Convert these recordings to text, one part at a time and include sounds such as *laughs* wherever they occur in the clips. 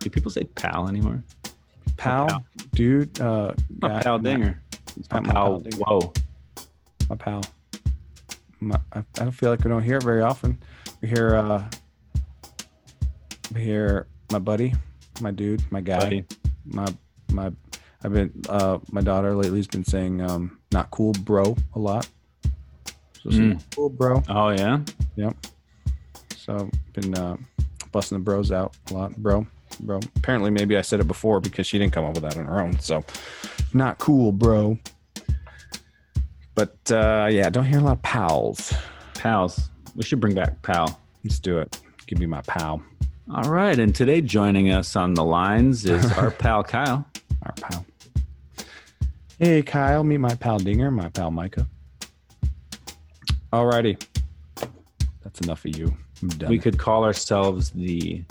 Do people say pal anymore? Pal, pal. dude, uh, My pal Dinger. My my pal. pal Dinger. Whoa. my pal. My, I, I don't feel like we don't hear it very often. We hear, uh, we hear my buddy, my dude, my guy, Buddy. my my. I've been uh, my daughter lately has been saying um, "not cool, bro" a lot. So Mm. cool, bro. Oh yeah. Yep. So been uh, busting the bros out a lot, bro, bro. Apparently, maybe I said it before because she didn't come up with that on her own. So, not cool, bro. But uh, yeah, don't hear a lot of pals. Pals. We should bring back pal. Let's do it. Give me my pal, All right. And today joining us on the lines is *laughs* our pal Kyle. our pal. Hey, Kyle, meet my pal Dinger, my pal Micah. All righty. that's enough of you. I'm done. We could call ourselves the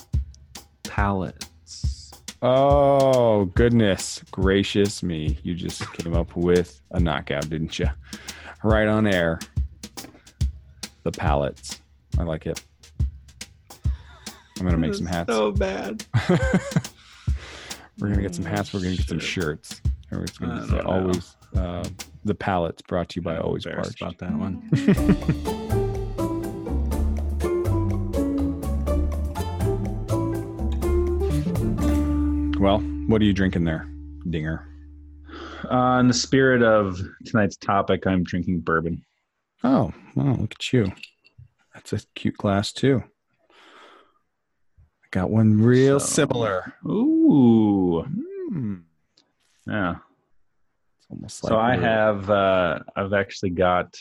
pallets. Oh, goodness gracious me. You just came up with a knockout, didn't you? Right on air. The pallets. I like it. I'm going to make some hats. So bad. *laughs* We're going to get some hats. We're going to get some shirts. And We're going to say always uh, the pallets brought to you by Always Embarrassed Parched. about that one. *laughs* Well, what are you drinking there, Dinger? Uh, in the spirit of tonight's topic, I'm drinking bourbon. Oh, well, look at you. That's a cute glass, too. I got one real So- similar. Ooh. Mm, Yeah. it's almost like So I have uh I've actually got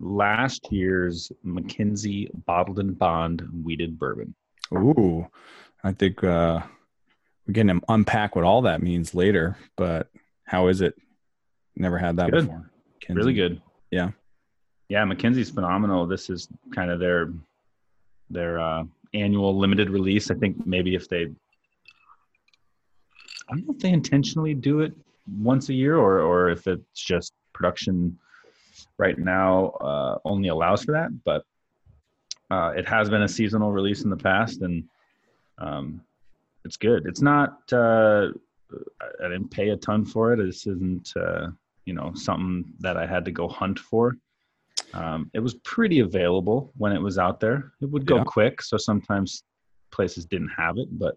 last year's McKenzie bottled and bond wheated bourbon. Ooh, I think uh, we're going to unpack what all that means later. But how is it? Never had that Good. before. Kinsey. Really good. Yeah. Yeah, McKenzie's phenomenal. This is kind of their their uh annual limited release. I think maybe if they I don't know if they intentionally do it once a year or or if it's just production right now uh, only allows for that, but uh, it has been a seasonal release in the past, and um, it's good. It's not. Uh, I didn't pay a ton for it. This isn't, uh, you know, something that I had to go hunt for. Um, it was pretty available when it was out there. It would go Yeah. quick, so sometimes places didn't have it, but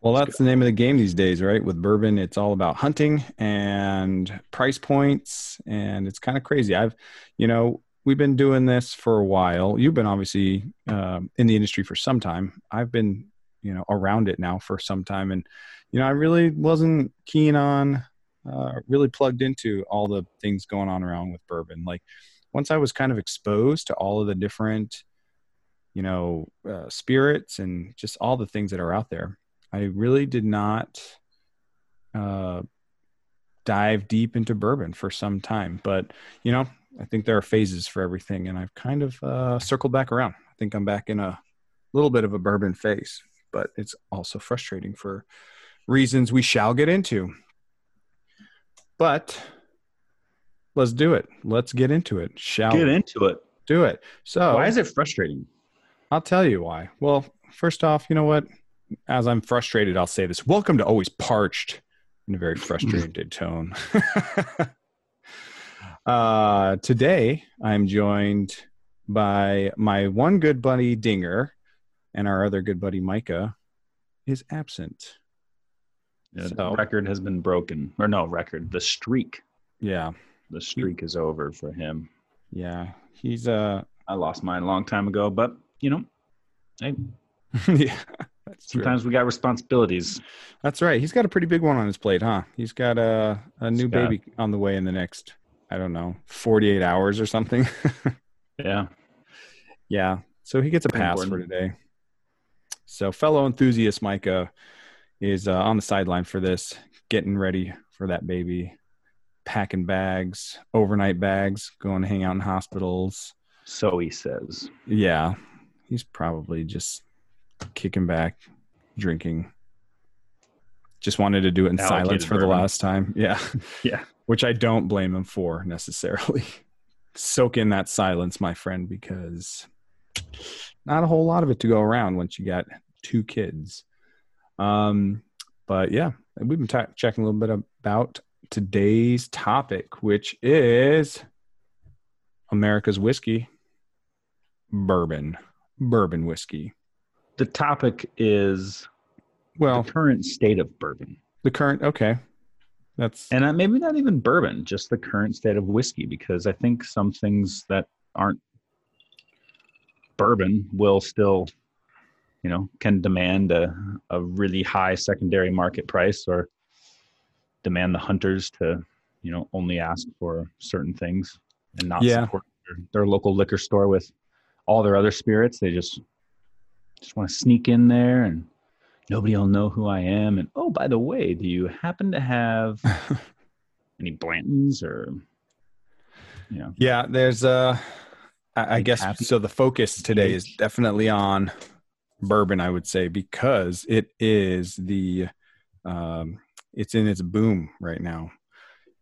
Well, that's the name of the game these days, right? With bourbon, it's all about hunting and price points, and it's kind of crazy. I've, you know, we've been doing this for a while. You've been obviously um, in the industry for some time. I've been, you know, around it now for some time, and you know, I really wasn't keen on, uh, really plugged into all the things going on around with bourbon. Like once I was kind of exposed to all of the different, you know, uh, spirits and just all the things that are out there. I really did not uh, dive deep into bourbon for some time, but you know, I think there are phases for everything, and I've kind of uh, circled back around. I think I'm back in a little bit of a bourbon phase, but it's also frustrating for reasons we shall get into. But let's do it. Let's get into it. Shall get into it. do it? So Why is it frustrating? I'll tell you why. Well, first off, you know what? As I'm frustrated, I'll say this. Welcome to Always Parched in a very frustrated *laughs* tone. *laughs* uh, today, I'm joined by my one good buddy, Dinger, and our other good buddy, Micah, is absent. Yeah, So- the record has been broken, or no record. The streak, Yeah. the streak is over for him. Yeah. He's, uh, I lost mine a long time ago, but you know, hey, *laughs* yeah. That's true. sometimes we got responsibilities. That's right. He's got a pretty big one on his plate, huh? He's got a a new got- baby on the way in the next, I don't know, 48 hours or something. *laughs* Yeah, yeah. So he gets a pass for today. So fellow enthusiast Micah is uh, on the sideline for this, getting ready for that baby, packing bags, overnight bags, going to hang out in hospitals. so he says. Yeah. He's probably just kicking back, drinking. Just wanted to do it in Allocated silence for the last time. *laughs* Yeah. Yeah, which I don't blame him for necessarily. *laughs* Soak in that silence, my friend, because not a whole lot of it to go around once you got two kids. Um, but yeah, we've been ta- checking a little bit about today's topic, which is America's whiskey, bourbon, bourbon whiskey. The topic is Well, the current state of bourbon. the current, okay. That's And uh, maybe not even bourbon, just the current state of whiskey, because I think some things that aren't bourbon will still, you know, can demand a, a really high secondary market price or demand the hunters to, you know, only ask for certain things and not Yeah. support their, their local liquor store with all their other spirits. They just just want to sneak in there and nobody will know who I am. And oh, by the way, do you happen to have *laughs* any Blantons or you know Yeah, there's uh I, I guess happy so the focus today is definitely on bourbon, I would say, because it is the um it's in its boom right now.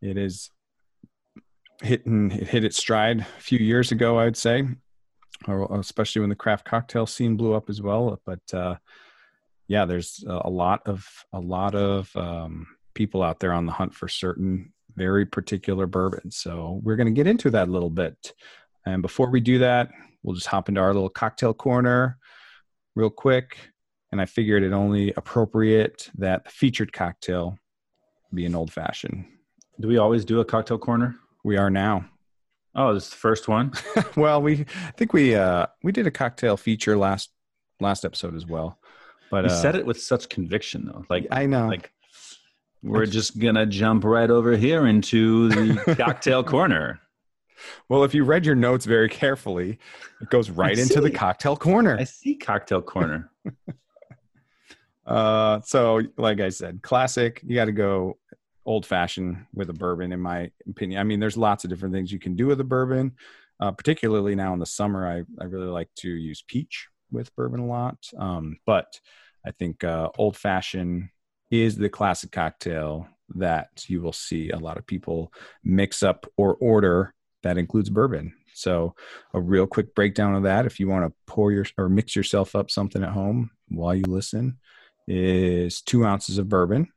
It is hitting it hit its stride a few years ago, I'd say. Or especially when the craft cocktail scene blew up as well. But uh yeah, there's a lot of a lot of um people out there on the hunt for certain very particular bourbon. So we're going to get into that a little bit. And before we do that, we'll just hop into our little cocktail corner real quick. And I figured it only appropriate that the featured cocktail be an old fashioned. do we always do a cocktail corner? We are now. Oh, this is the first one. *laughs* well, we I think we uh we did a cocktail feature last last episode as well. But You uh, said it with such conviction though. Like I know. like we're just gonna jump right over here into the *laughs* cocktail corner. Well, if you read your notes very carefully, it goes right I into the cocktail corner. I see cocktail corner. *laughs* Uh, so like I said, classic. You got to go old fashioned with a bourbon, in my opinion. I mean, there's lots of different things you can do with a bourbon. Uh, particularly now in the summer, I I really like to use peach with bourbon a lot. Um, but I think uh, old fashioned is the classic cocktail that you will see a lot of people mix up or order that includes bourbon. So a real quick breakdown of that, if you want to pour your or mix yourself up something at home while you listen, is two ounces of bourbon.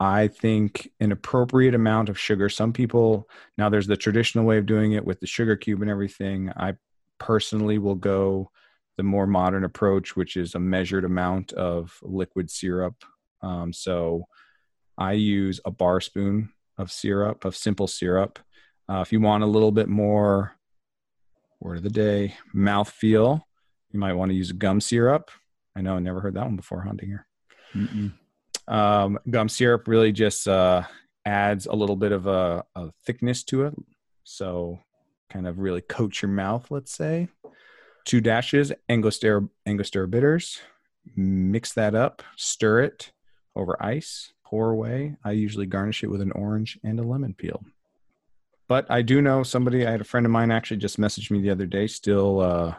I think an appropriate amount of sugar. Some people now there's the traditional way of doing it with the sugar cube and everything. I personally will go the more modern approach, which is a measured amount of liquid syrup. Um, so I use a bar spoon of syrup, of simple syrup. Uh, if you want a little bit more, word of the day, mouth feel, you might want to use gum syrup. I know I never heard that one before, Huntinger. Um, gum syrup really just uh, adds a little bit of a, a thickness to it. So, kind of really coat your mouth, let's say. Two dashes Angostura, Angostura bitters. Mix that up, stir it over ice, pour away. I usually garnish it with an orange and a lemon peel. But I do know somebody, I had a friend of mine actually just messaged me the other day, still uh,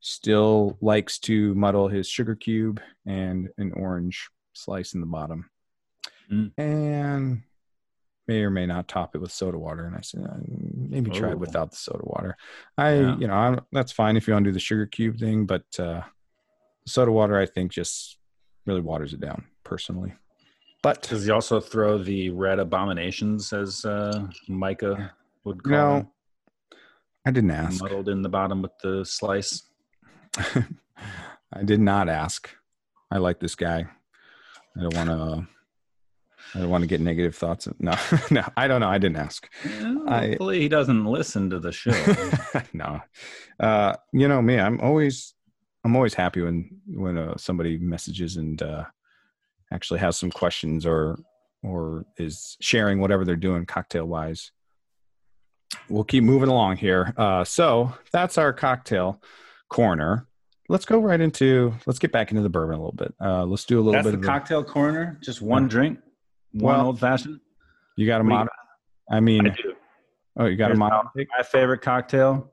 still likes to muddle his sugar cube and an orange slice in the bottom Mm. and may or may not top it with soda water and i said uh, maybe try Oh. it without the soda water i Yeah. you know I'm, that's fine if you want to do the sugar cube thing but uh soda water i think just really waters it down personally but Does he also throw the red abominations as uh, Micah would call No, them, i didn't ask. Muddled in the bottom with the slice? *laughs* i did not ask. I like this guy. I don't want to i don't want to get negative thoughts. No *laughs* no i don't know. I didn't ask. Well, I- hopefully, he doesn't listen to the show. *laughs* no, uh, you know me. I'm always, I'm always happy when when uh, somebody messages and uh, actually has some questions or or is sharing whatever they're doing cocktail wise. We'll keep moving along here. Uh, so that's our cocktail corner. Let's go right into. Let's get back into the bourbon a little bit. Uh, let's do a little That's bit the of. the- cocktail corner. Just one drink, one Well, old fashioned. you got a mod. I mean, I do. oh, you got a Here's mod. how- My favorite cocktail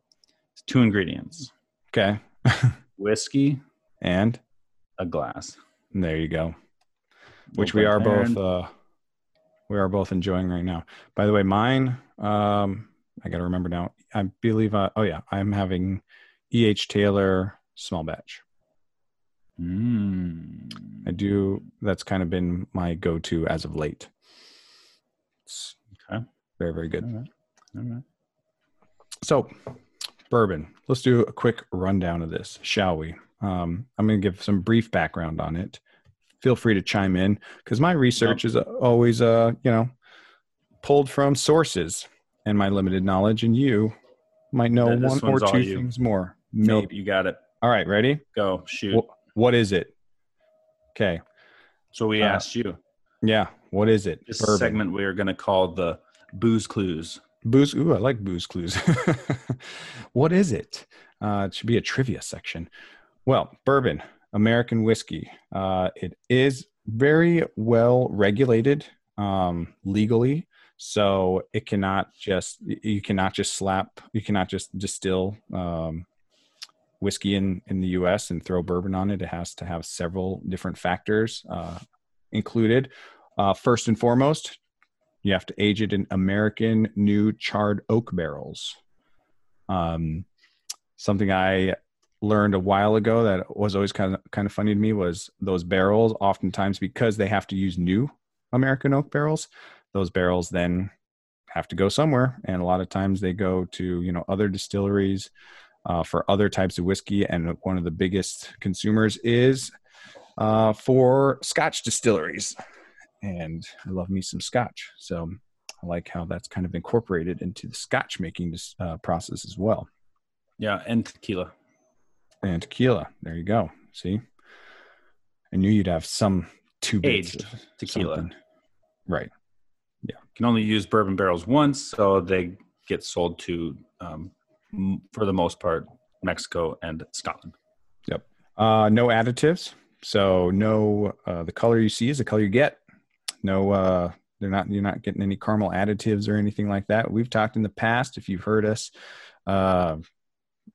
is two ingredients: Okay, *laughs* whiskey, and a glass. And there you go. Which we are both uh we are both enjoying right now by the way mine um i gotta remember now i believe uh, oh yeah i'm having eh taylor small batch Mm. I do. That's kind of been my go-to as of late. It's Okay. very very good. All right. All right. So, bourbon. Let's do a quick rundown of this, shall we? Um, I'm going to give some brief background on it. Feel free to chime in because my research is always, uh, you know, pulled from sources and my limited knowledge, and you might know one or two things more. Maybe. Nope, you got it. All right, ready? Go shoot. Wh- what is it? Okay. so we uh, asked you. Yeah. What is it? This segment we are going to call the booze clues. Booze. Ooh, I like booze clues. *laughs* what is it? Uh, it should be a trivia section. Well, bourbon, American whiskey. Uh, it is very well regulated um, legally, so it cannot just you cannot just slap you cannot just distill um, whiskey in in the U.S. and throw bourbon on it. It has to have several different factors uh, included. Uh, first and foremost, you have to age it in American new charred oak barrels. Um, something I learned a while ago that was always kind of kind of funny to me was those barrels. Oftentimes, because they have to use new American oak barrels, those barrels then have to go somewhere, and a lot of times they go to you know other distilleries uh, for other types of whiskey. And one of the biggest consumers is uh, for Scotch distilleries and I love me some scotch. So I like how that's kind of incorporated into the scotch making uh, process as well. Yeah, and tequila. And tequila. There you go. See, I knew you'd have some two Aged tequila. something. Right. Yeah. Can only use bourbon barrels once, so they get sold to, um, for the most part, Mexico and Scotland. Yep. Uh, no additives. So no, uh, the color you see is the color you get. No, uh, they're not. You're not getting any caramel additives or anything like that. We've talked in the past. If you've heard us, uh,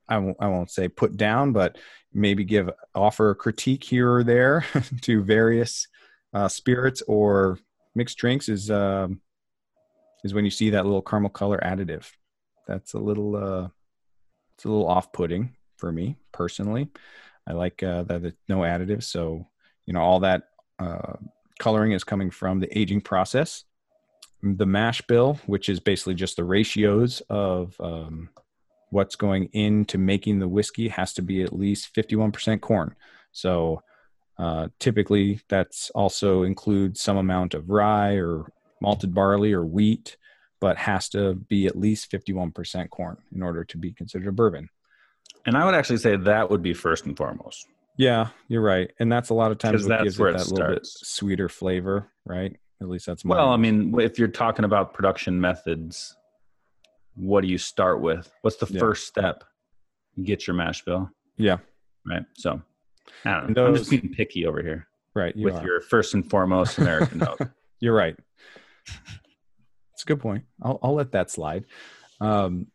I won't. Say put down, but maybe give offer a critique here or there *laughs* to various uh, spirits or mixed drinks. Is um, is when you see that little caramel color additive. That's a little. Uh, it's a little off-putting for me personally. I like uh, that it's no additives. So, you know, all that uh, coloring is coming from the aging process. The mash bill, which is basically just the ratios of um, what's going into making the whiskey, has to be at least 51% corn. So, uh, typically, that's also includes some amount of rye or malted barley or wheat, but has to be at least 51% corn in order to be considered a bourbon. And I would actually say that would be first and foremost. Yeah, you're right, and that's a lot of times what that's gives where it it that little bit sweeter flavor, right? At least that's my Well, I mean, if you're talking about production methods, what do you start with? What's the Yeah. first step? Get your mash bill, yeah, right? So, I don't know. I'm just being picky over here right. You with are. your first and foremost American oak. *laughs* You're right. It's a good point. I'll I'll let that slide. Um,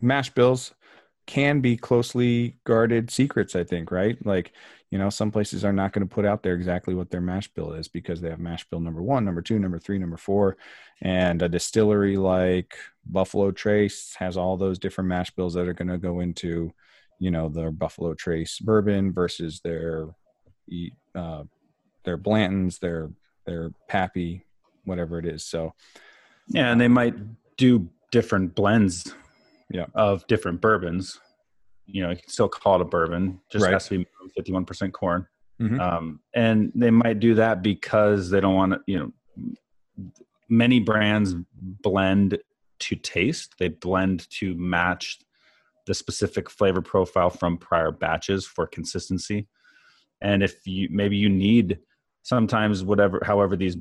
mash bills can be closely guarded secrets. I think, right? Like, you know, some places are not going to put out there exactly what their mash bill is because they have mash bill number one, number two, number three, number four, and a distillery like Buffalo Trace has all those different mash bills that are going to go into, you know, their Buffalo Trace bourbon versus their, uh, their Blantons, their their Pappy, whatever it is. So Yeah, and they might do different blends Yeah. of different bourbons. You know, you can still call it a bourbon, just Right. has to be 51% corn. Mhm. Um, and they might do that because they don't want to, you know, many brands blend to taste, they blend to match the specific flavor profile from prior batches for consistency. And if you maybe you need sometimes whatever however these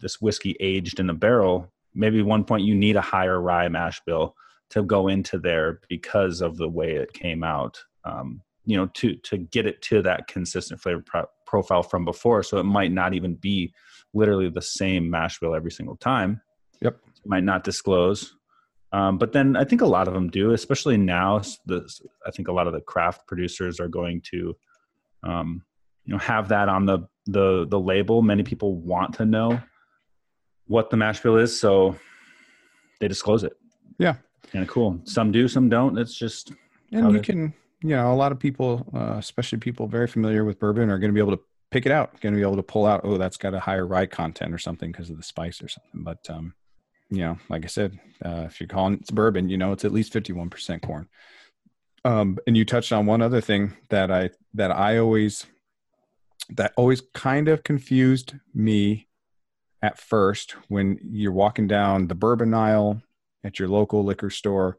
this whiskey aged in a barrel, maybe one point you need a higher rye mash bill to go into there because of the way it came out. Um, you know, to to get it to that consistent flavor pro- profile from before. So it might not even be literally the same mash bill every single time. Yep. It might not disclose. Um, but then I think a lot of them do, especially now. The, I think a lot of the craft producers are going to, um, you know, have that on the the the label. Many people want to know what the mash bill is, so they disclose it. Yeah. Kind of cool. Some do, some don't. It's just and you can you know, a lot of people, uh, especially people very familiar with bourbon, are going to be able to pick it out. Going to be able to pull out, oh, that's got a higher rye content or something because of the spice or something. But um, you know, like I said, uh, if you're calling it bourbon, you know, it's at least 51% corn. Um, and you touched on one other thing that I that I always that always kind of confused me at first when you're walking down the bourbon aisle at your local liquor store,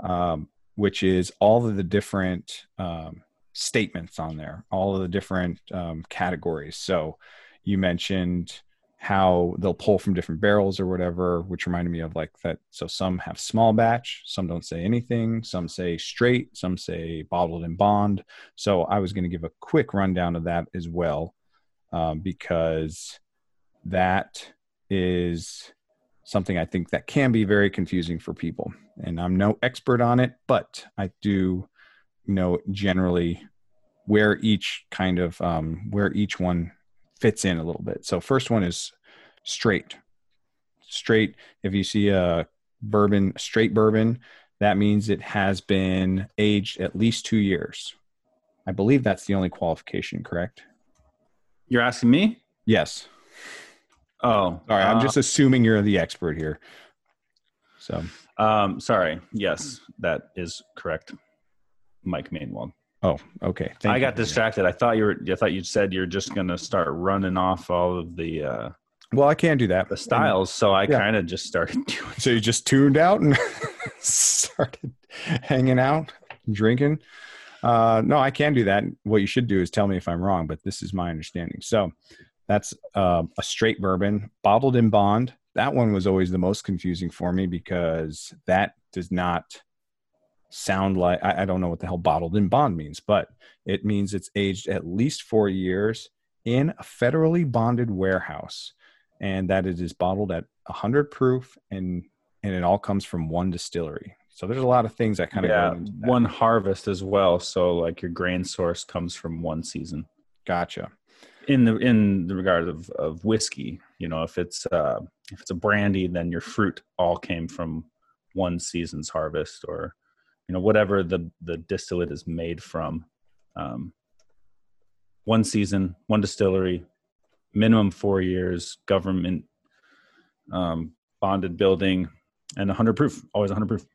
um, which is all of the different um, statements on there, all of the different um, categories. So you mentioned how they'll pull from different barrels or whatever, which reminded me of like that. So some have small batch, some don't say anything, some say straight, some say bottled in bond. So I was going to give a quick rundown of that as well, um, because that is something I think that can be very confusing for people. And I'm no expert on it, but I do know generally where each kind of um, where each one fits in a little bit. So first one is straight. Straight. If you see a bourbon, straight bourbon, that means it has been aged at least two years. I believe that's the only qualification, correct? You're asking me? Yes. Oh, sorry. I'm uh, just assuming you're the expert here. So, um, sorry. Yes, that is correct. Mike Mainwald. Oh, okay. Thank I got distracted. I thought you were. I thought you said you're just going to start running off all of the. Uh, well, I can't do that. The styles. So I yeah. kind of just started *laughs* doing. So you just tuned out and *laughs* started hanging out, drinking. Uh, no, I can do that. What you should do is tell me if I'm wrong, but this is my understanding. So that's uh, a straight bourbon, bottled in bond. That one was always the most confusing for me because that does not sound like I, I, don't know what the hell bottled in bond means, but it means it's aged at least four years in a federally bonded warehouse, and that it is bottled at 100 proof, and and it all comes from one distillery. So there's a lot of things that kind of yeah, one harvest as well. So like your grain source comes from one season. Gotcha. In the in the regard of of whiskey, you know, if it's uh, if it's a brandy, then your fruit all came from one season's harvest, or you know whatever the the distillate is made from um, one season one distillery minimum four years government um, bonded building and 100 proof always 100 proof.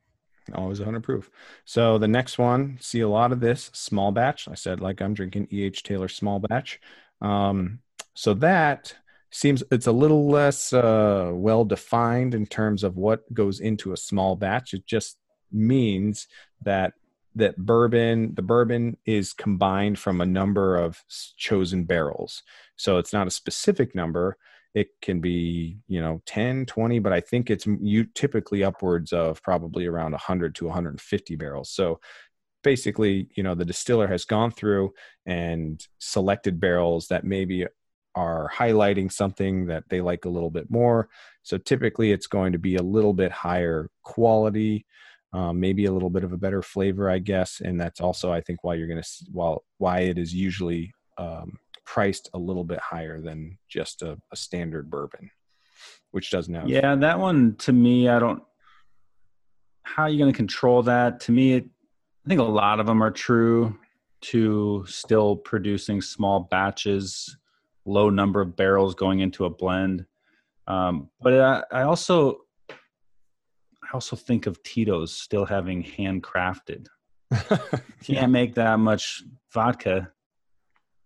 Always 100 proof. So the next one see a lot of this small batch. I said like i'm drinking eh taylor small batch um, so that seems it's a little less uh, well defined in terms of what goes into a small batch. It just means that that bourbon the bourbon is combined from a number of chosen barrels. So it's not a specific number. It can be you know 10 20 but i think it's you typically upwards of probably around 100 to 150 barrels. So basically you know the distiller has gone through and selected barrels that maybe are highlighting something that they like a little bit more so typically it's going to be a little bit higher quality um, maybe a little bit of a better flavor, I guess. And that's also, I think, why you're going to, while why it is usually um, priced a little bit higher than just a, a standard bourbon, which doesn't. Yeah, that one to me, I don't. How are you going to control that? To me, it, I think a lot of them are true to still producing small batches, low number of barrels going into a blend. Um, but I, I also I also think of Tito's still having handcrafted. *laughs* yeah. Can't make that much vodka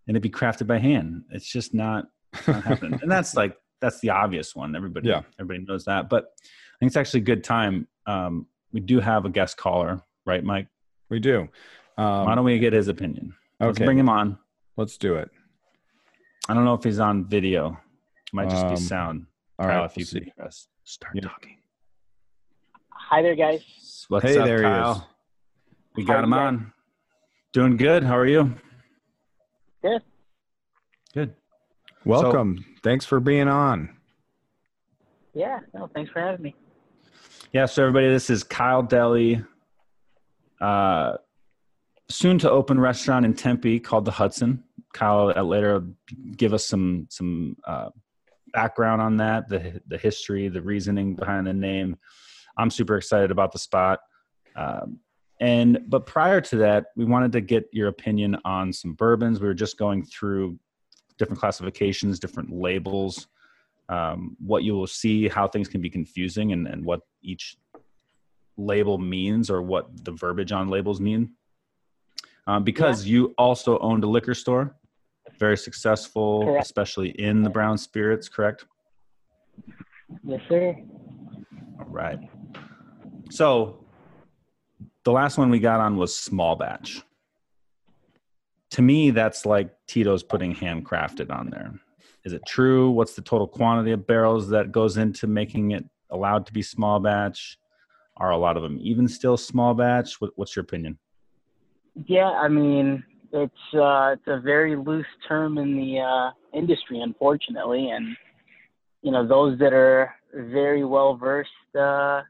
and it'd be crafted by hand. It's just not, not happening. and that's like that's the obvious one. Everybody yeah. everybody knows that. But I think it's actually a good time. Um, we do have a guest caller, right, Mike? We do. Um, Why don't we get his opinion? Okay. Let's bring him on. Let's do it. I don't know if he's on video. It might just um, be sound. All Kyle, right, if you we'll see. press start yeah. talking. Hi there, guys. What's hey, up, there Kyle? He is. We got How him on. Doing good. How are you? Good. Good. Welcome. So, thanks for being on. Yeah. No, thanks for having me. Yeah. So everybody, this is Kyle Deli. Uh, soon to open restaurant in Tempe called the Hudson. Kyle later give us some some uh, background on that, the the history, the reasoning behind the name. I'm super excited about the spot. Um, and but prior to that, we wanted to get your opinion on some bourbons. We were just going through different classifications, different labels, um, what you will see, how things can be confusing, and, and what each label means or what the verbiage on labels mean. Um, because yeah. you also owned a liquor store, very successful, correct. especially in the brown spirits, correct? Yes, sir. All right. So the last one we got on was small batch. To me, that's like Tito's putting handcrafted on there. Is it true? What's the total quantity of barrels that goes into making it allowed to be small batch? Are a lot of them even still small batch? What, what's your opinion? Yeah, I mean, it's uh, it's a very loose term in the uh, industry, unfortunately, and you know those that are very well versed uh,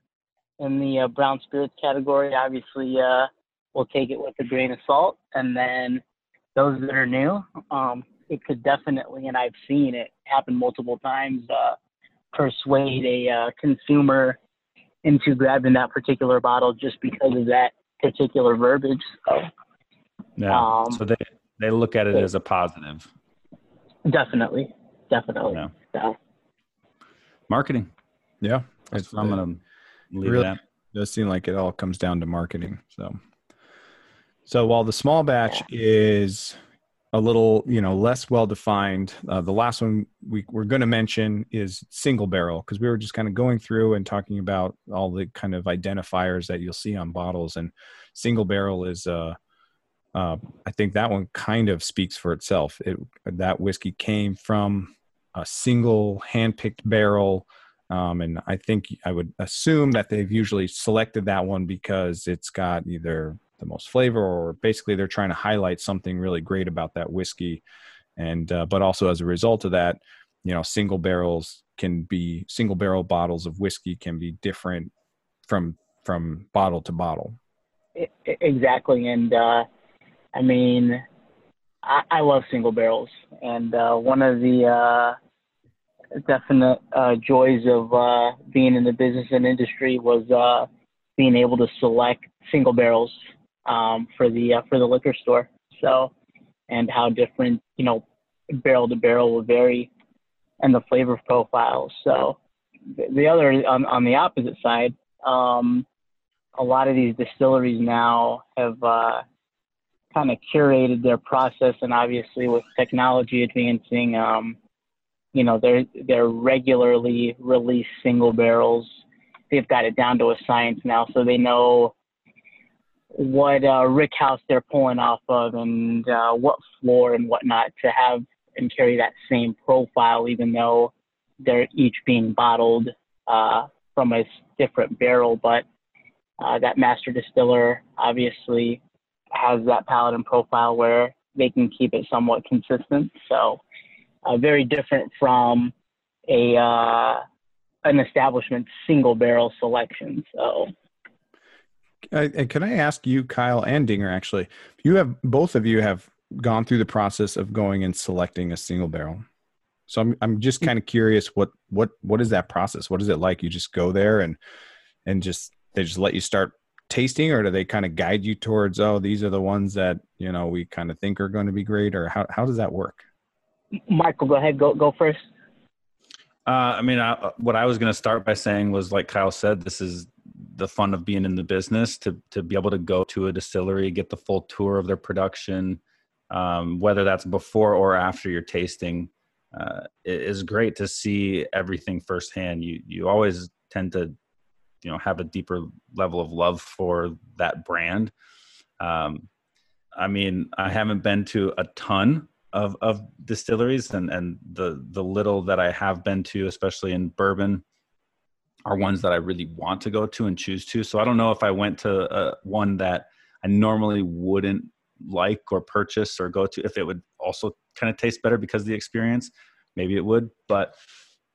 in the uh, brown spirits category obviously uh, will take it with a grain of salt, and then those that are new, um, it could definitely, and I've seen it happen multiple times, uh, persuade a consumer into grabbing that particular bottle just because of that particular verbiage. So, yeah. Um, so they they look at it as a positive. Definitely, definitely. Yeah. So. Marketing. Yeah, it's, I'm gonna leave really that. Does seem like it all comes down to marketing. So, so while the small batch is a little you know less well defined uh, the last one we, we're going to mention is single barrel because we were just kind of going through and talking about all the kind of identifiers that you'll see on bottles and single barrel is uh, uh, i think that one kind of speaks for itself. It, that whiskey came from a single hand-picked barrel um, and i think i would assume that they've usually selected that one because it's got either the most flavor or basically they're trying to highlight something really great about that whiskey. And uh, but also as a result of that you know single barrels can be single barrel bottles of whiskey can be different from from bottle to bottle. Exactly. And uh i mean i, I love single barrels. And uh one of the uh definite uh joys of uh being in the business and industry was uh being able to select single barrels um, for the uh, for the liquor store. So, and how different you know barrel to barrel will vary, and the flavor profiles. So, the other on, on the opposite side, um, a lot of these distilleries now have uh, kind of curated their process, and obviously with technology advancing, um, you know they're they're regularly release single barrels. They've got it down to a science now, so they know what uh, rick house they're pulling off of and uh, what floor and whatnot to have and carry that same profile, even though they're each being bottled uh, from a different barrel. But uh, that master distiller obviously has that palate and profile where they can keep it somewhat consistent. So uh, very different from a uh, an establishment single barrel selection. So uh, can I ask you, Kyle and Dinger? Actually, you have both of you have gone through the process of going and selecting a single barrel. So I'm I'm just kind of curious what what what is that process? What is it like? You just go there and and just they just let you start tasting, or do they kind of guide you towards oh these are the ones that you know we kind of think are going to be great, or how how does that work? Michael, go ahead. Go go first. Uh, I mean, I, what I was going to start by saying was, like Kyle said, this is the fun of being in the business to to be able to go to a distillery, get the full tour of their production, um, whether that's before or after your tasting, uh, it is great to see everything firsthand. You you always tend to, you know, have a deeper level of love for that brand. Um, I mean, I haven't been to a ton of of distilleries, and and the the little that I have been to, especially in bourbon, are ones that I really want to go to and choose to. So I don't know if I went to uh, one that I normally wouldn't like or purchase or go to, if it would also kind of taste better because of the experience. Maybe it would, but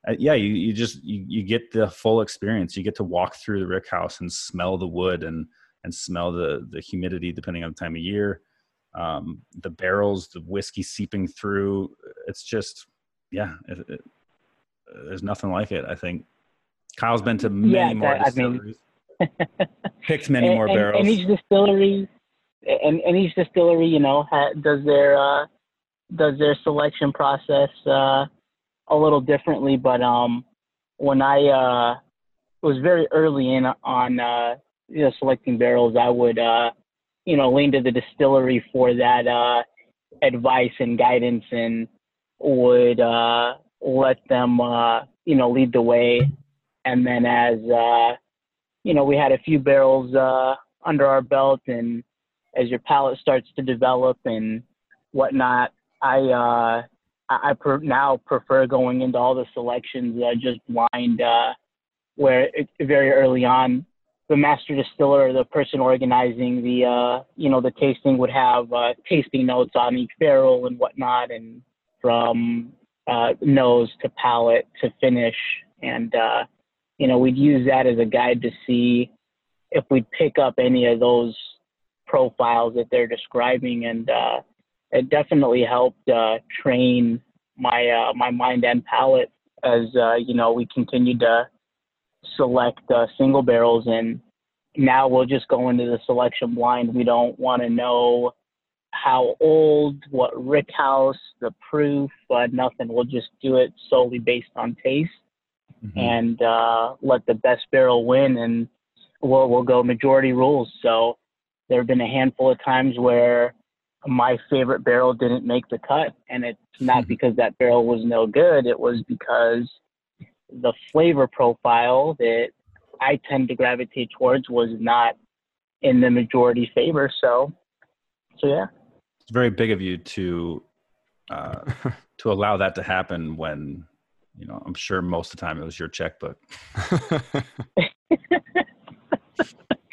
uh, yeah, you, you just you, you get the full experience. You get to walk through the rick house and smell the wood and and smell the the humidity depending on the time of year. Um, the barrels, the whiskey seeping through. It's just yeah, it, it, there's nothing like it. I think Kyle's been to many yeah, more I mean, picked many *laughs* and, more and, barrels. And each distillery, and, and each distillery, you know, ha, does their uh, does their selection process uh, a little differently. But um, when I uh, was very early in on uh, you know selecting barrels, I would uh, you know lean to the distillery for that uh, advice and guidance, and would uh, let them uh, you know lead the way. And then as uh, you know, we had a few barrels uh, under our belt, and as your palate starts to develop and whatnot, I uh, I, per- now prefer going into all the selections uh, just blind, uh, where it, very early on, the master distiller, the person organizing the uh, you know the tasting would have uh, tasting notes on each barrel and whatnot, and from uh, nose to palate to finish, and uh, you know we'd use that as a guide to see if we'd pick up any of those profiles that they're describing, and uh, it definitely helped uh, train my uh, my mind and palate as uh, you know we continued to select uh, single barrels and now we'll just go into the selection blind. We don't want to know how old, what rick house, the proof, uh, nothing. We'll just do it solely based on taste Mhm. and uh, let the best barrel win, and we'll we'll go majority rules. So there have been a handful of times where my favorite barrel didn't make the cut, and it's not because that barrel was no good. It was because the flavor profile that I tend to gravitate towards was not in the majority favor. So, so yeah. it's very big of you to uh, *laughs* to allow that to happen when you know i'm sure most of the time it was your checkbook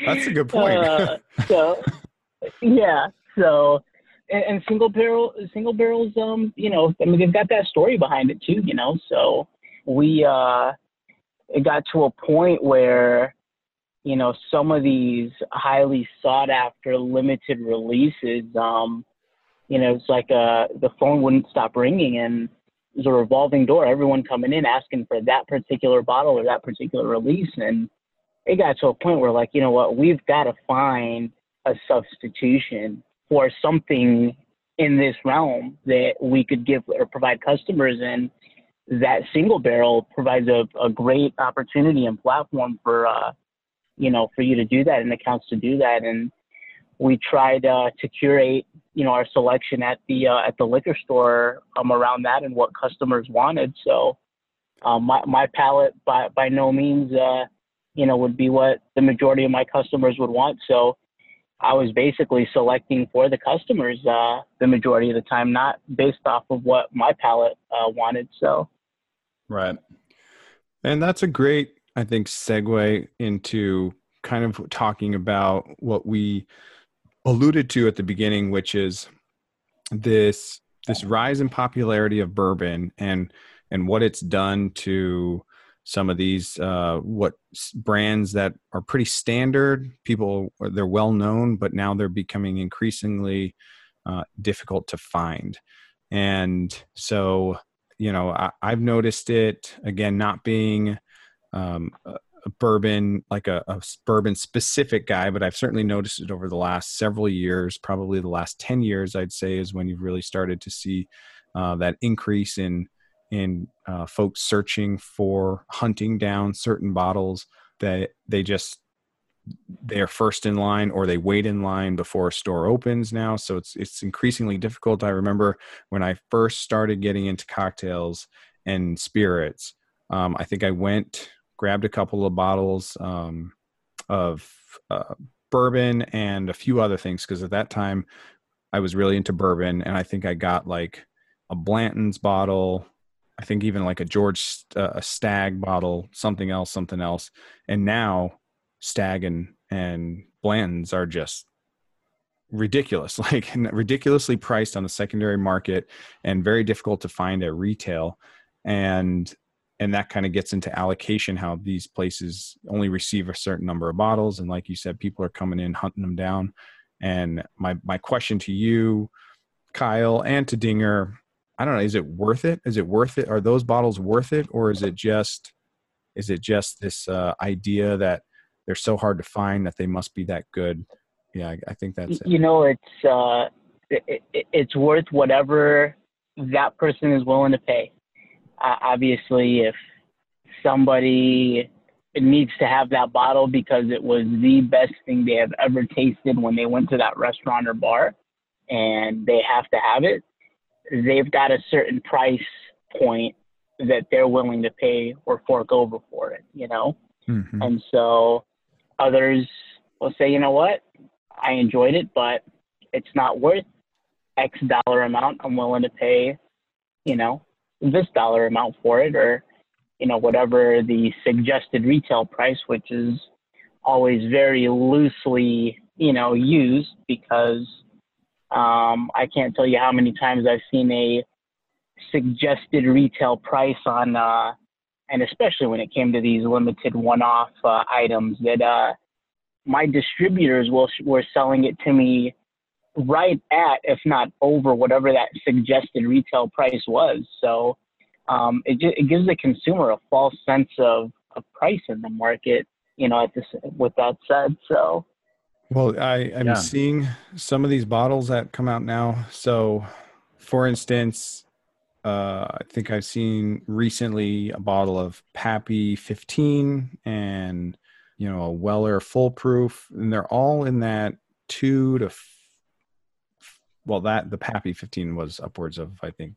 That's a good *laughs* point. Uh, so yeah, so and, and single barrel single barrels, um, you know, I mean they've got that story behind it too, you know. So we uh, it got to a point where you know some of these highly sought after limited releases, um, you know, it's like uh the phone wouldn't stop ringing and was a revolving door. Everyone coming in asking for that particular bottle or that particular release, and it got to a point where like you know what? We've got to find a substitution for something in this realm that we could give or provide customers. And that single barrel provides a, a great opportunity and platform for uh you know for you to do that and accounts to do that. And we tried uh, to curate you know our selection at the uh, at the liquor store um, around that and what customers wanted so um, my my palate by by no means uh, you know, would be what the majority of my customers would want. So I was basically selecting for the customers uh, the majority of the time, not based off of what my palate uh, wanted. So, right And that's a great, I think, segue into kind of talking about what we alluded to at the beginning, which is this this rise in popularity of bourbon and and what it's done to some of these uh, what brands that are pretty standard. People they're well known, but now they're becoming increasingly uh, difficult to find. And so, you know, I, I've noticed it again, not being um, a, bourbon like a, a bourbon specific guy, but I've certainly noticed it over the last several years. Probably the last ten years, I'd say, is when you've really started to see uh, that increase in in uh, folks searching for hunting down certain bottles that they just they're first in line or they wait in line before a store opens now so it's it's increasingly difficult i remember when i first started getting into cocktails and spirits um, i think i went grabbed a couple of bottles um, of uh, bourbon and a few other things because at that time i was really into bourbon and i think i got like a blanton's bottle I think even like a George uh, a Stagg bottle, something else, something else, and now Stagg and and Blanton's are just ridiculous, *laughs* like ridiculously priced on the secondary market and very difficult to find at retail, and and that kind of gets into allocation how these places only receive a certain number of bottles, and like you said, people are coming in hunting them down. And my my question to you, Kyle, and to Dinger I don't know. Is it worth it? Is it worth it? Are those bottles worth it, or is it just is it just this uh, idea that they're so hard to find that they must be that good. Yeah, I, I think that's it. You know, it's uh, it, it, it's worth whatever that person is willing to pay. Uh, obviously, if somebody needs to have that bottle because it was the best thing they have ever tasted when they went to that restaurant or bar, and they have to have it, they've got a certain price point that they're willing to pay or fork over for it, you know? Mhm. And so others will say, you know what, I enjoyed it, but it's not worth X dollar amount. I'm willing to pay, you know, this dollar amount for it or, you know, whatever the suggested retail price, which is always very loosely, you know, used because um, I can't tell you how many times I've seen a suggested retail price on uh, and especially when it came to these limited one-off uh, items that uh, my distributors will, were selling it to me right at, if not over, whatever that suggested retail price was. So um, it, ju- it gives the consumer a false sense of, of price in the market. You know, at this, with that said, so Well, I, I'm Yeah. seeing some of these bottles that come out now. So, for instance, uh, I think I've seen recently a bottle of Pappy 15 and, you know, a Weller Full Proof, and they're all in that two to, f- well, that the Pappy 15 was upwards of, I think,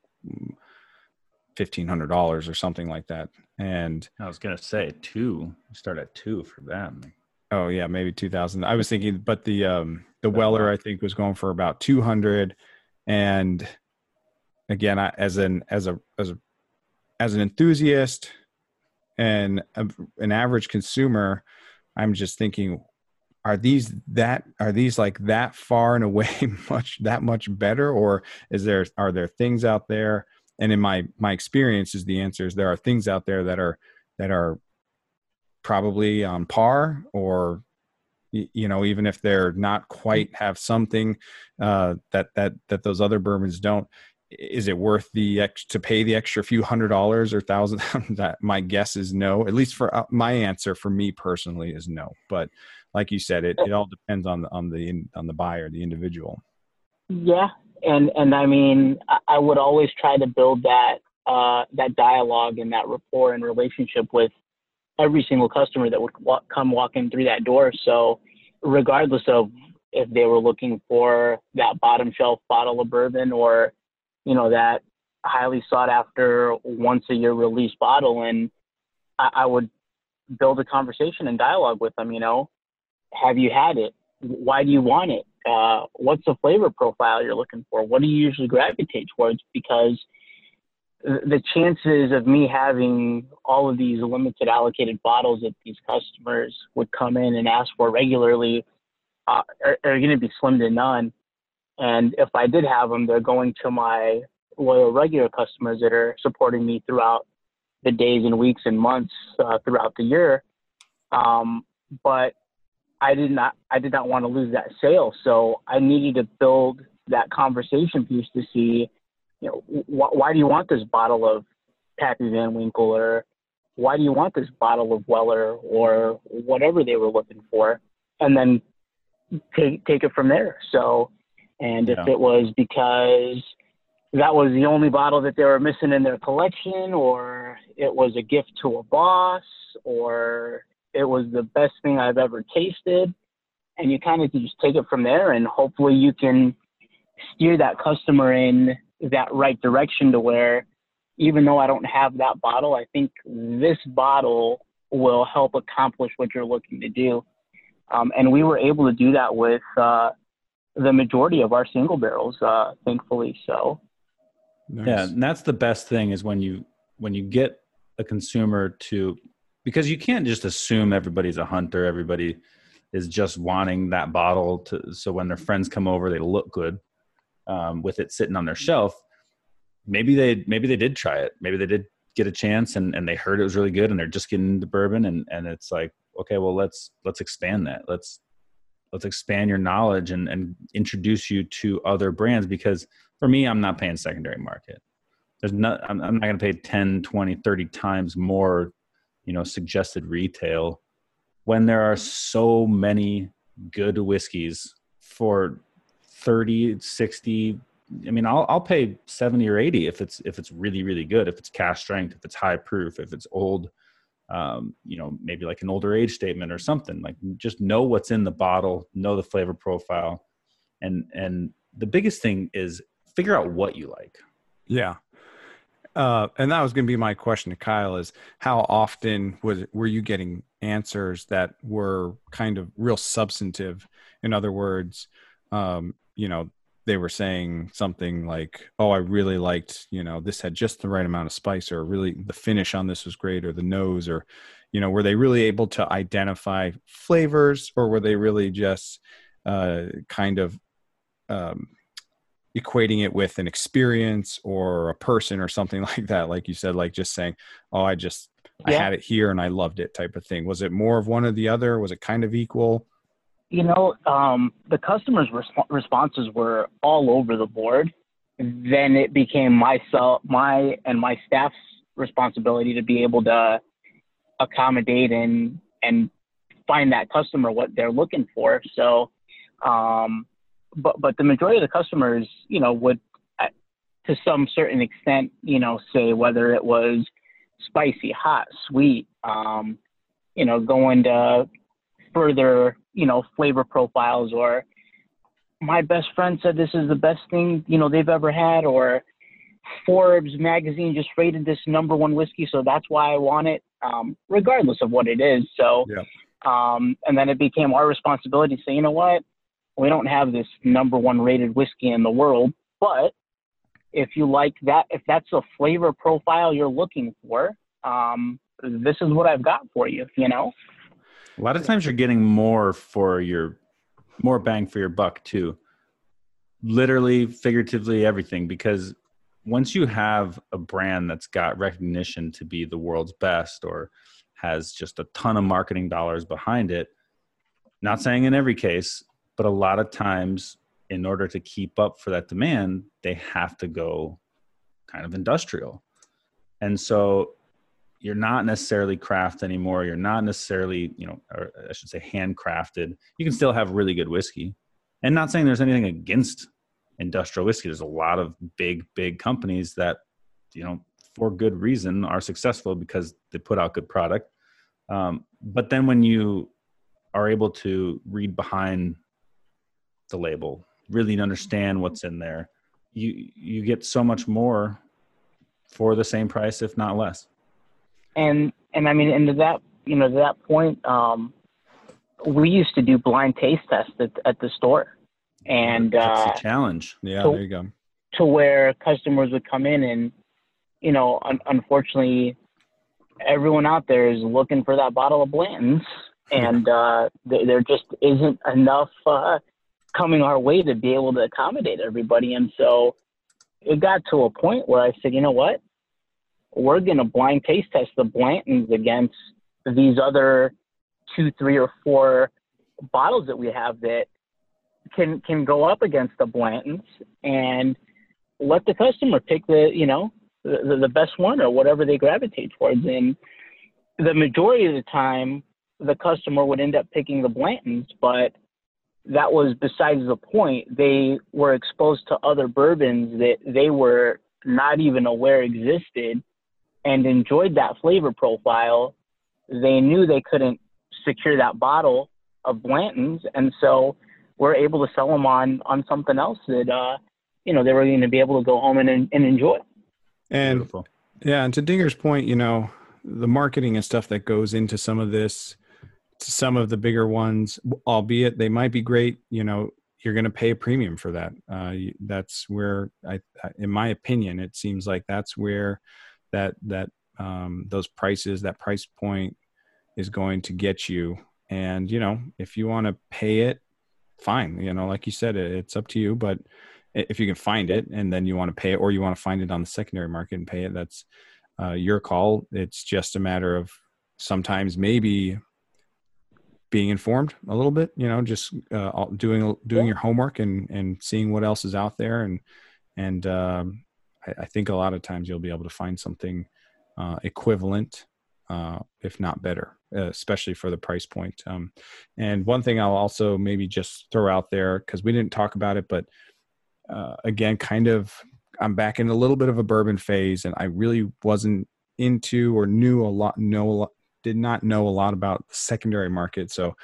$1,500 or something like that. And, I was gonna say two. Start at two for them. Oh yeah, maybe two thousand. I was thinking, but the um the Weller I think was going for about two hundred, and again, I, as an as a as a as an enthusiast and a, an average consumer, I'm just thinking, are these that are these like that far and away *laughs* much that much better, or is there are there things out there? And in my my experience, is the answer is there are things out there that are that are probably on par or you know even if they're not quite have something uh, that that that those other bourbons don't is it worth the ex to pay the extra few hundred dollars or thousand? *laughs* That my guess is no at least for uh, my answer for me personally is no. But like you said it, it all depends on the on the on the buyer the individual Yeah, and and I mean, I- would always try to build that uh, that dialogue and that rapport and relationship with every single customer that would walk, come walking through that door. So, regardless of if they were looking for that bottom shelf bottle of bourbon or, you know, that highly sought after once a year release bottle, and I, I would build a conversation and dialogue with them. You know, have you had it? Why do you want it? Uh, what's the flavor profile you're looking for? What do you usually gravitate towards? Because the chances of me having all of these limited allocated bottles that these customers would come in and ask for regularly uh, are, are going to be slim to none. And if I did have them, they're going to my loyal regular customers that are supporting me throughout the days and weeks and months uh, throughout the year. Um, but I did not I did not want to lose that sale, so I needed to build that conversation piece to see, you know, wh- why do you want this bottle of Pappy Van Winkle or why do you want this bottle of Weller or whatever they were looking for, and then take take it from there. So, and if Yeah. it was because that was the only bottle that they were missing in their collection, or it was a gift to a boss, or it was the best thing I've ever tasted. And you kind of just take it from there, and hopefully you can steer that customer in that right direction to where, even though I don't have that bottle, I think this bottle will help accomplish what you're looking to do. Um, and we were able to do that with uh, the majority of our single barrels, uh, thankfully. So, Nice. Yeah, and that's the best thing is when you when you get a consumer to because you can't just assume everybody's a hunter, everybody is just wanting that bottle to so when their friends come over they look good um, with it sitting on their shelf. Maybe they maybe they did try it. Maybe they did get a chance and, and they heard it was really good and they're just getting into bourbon and, and it's like, okay, well let's let's expand that. Let's let's expand your knowledge and, and introduce you to other brands because for me i'm not paying secondary market there's not i'm, I'm not going to pay 10 20 30 times more you know suggested retail when there are so many good whiskeys for 30 60 i mean i'll i'll pay 70 or 80 if it's if it's really really good if it's cash strength if it's high proof if it's old um, you know maybe like an older age statement or something. Like just know what's in the bottle know the flavor profile. And and the biggest thing is figure out what you like. Yeah uh, and that was going to be my question to Kyle: is how often was were you getting answers that were kind of real substantive? In other words, um, you know, they were saying something like, "Oh, I really liked, you know, this had just the right amount of spice, or really the finish on this was great, or the nose, or, you know, were they really able to identify flavors, or were they really just uh, kind of um, equating it with an experience or a person or something *laughs* like that like you said like just saying oh i just yeah. i had it here and i loved it type of thing. Was it more of one or the other? Was it kind of equal? You know um, the customers resp- responses were all over the board. Then it became myself my and my staff's responsibility to be able to accommodate and and find that customer what they're looking for. So um, but but the majority of the customers, you know, would uh, to some certain extent, you know, say whether it was spicy, hot, sweet, um, you know, going to further, you know, flavor profiles or my best friend said this is the best thing, you know, they've ever had or Forbes magazine just rated this number one whiskey, so that's why I want it, um, regardless of what it is. So, yeah. um, and then it became our responsibility to say, you know what, we don't have this number one rated whiskey in the world, but if you like that, if that's a flavor profile you're looking for, um, this is what I've got for you. You know, a lot of times you're getting more for your more bang for your buck too. Literally, figuratively, everything. Because once you have a brand that's got recognition to be the world's best or has just a ton of marketing dollars behind it, not saying in every case, but a lot of times in order to keep up for that demand they have to go kind of industrial. And so you're not necessarily craft anymore. You're not necessarily you know or i should say handcrafted. You can still have really good whiskey. And not saying there's anything against industrial whiskey. There's a lot of big big companies that you know for good reason are successful because they put out good product. Um, but then when you are able to read behind the label, really understand what's in there, you you get so much more for the same price, if not less. And and I mean, and to that you know to that point, um, we used to do blind taste tests at, at the store, and that's uh, a challenge. Yeah, to, there you go. To where customers would come in and, you know, un- unfortunately, everyone out there is looking for that bottle of Blanton's, *laughs* and uh, th- there just isn't enough uh, coming our way to be able to accommodate everybody. And so it got to a point where I said, you know what? We're going to blind taste test the Blantons against these other two, three, or four bottles that we have that can can go up against the Blantons and let the customer pick the you know the, the best one or whatever they gravitate towards. And the majority of the time, the customer would end up picking the Blantons, but that was besides the point. They were exposed to other bourbons that they were not even aware existed and enjoyed that flavor profile. They knew they couldn't secure that bottle of Blanton's, and so we're able to sell them on on something else that uh, you know they were going to be able to go home and and enjoy. And Beautiful. yeah, and to Dinger's point, you know, the marketing and stuff that goes into some of this some of the bigger ones, albeit they might be great. You know, you're going to pay a premium for that. Uh, that's where, I, in my opinion, it seems like that's where that that um, those prices, that price point, is going to get you. And you know, if you want to pay it, fine. You know, like you said, it's up to you. But if you can find it, and then you want to pay it, or you want to find it on the secondary market and pay it, that's uh, your call. It's just a matter of sometimes maybe being informed a little bit you know just uh, doing doing your homework and and seeing what else is out there and and um, I, I, think a lot of times you'll be able to find something uh, equivalent uh, if not better, especially for the price point. Um, and one thing I'll also maybe just throw out there because we didn't talk about it, but uh, again, kind of, I'm back in a little bit of a bourbon phase, and I really wasn't into or knew a lot, know a lot, did not know a lot about the secondary market. So,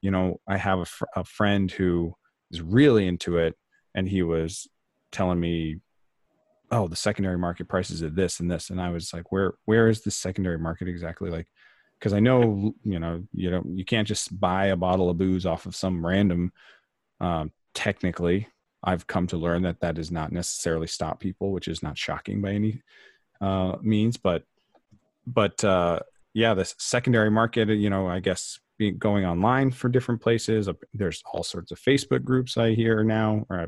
you know, I have a, fr- a friend who is really into it, and he was telling me oh the secondary market prices at this and this and i was like where where is the secondary market exactly like because i know you know you don't you can't just buy a bottle of booze off of some random um, technically i've come to learn that that does not necessarily stop people which is not shocking by any uh, means but but uh, yeah the secondary market you know i guess being, going online for different places there's all sorts of facebook groups i hear now or i,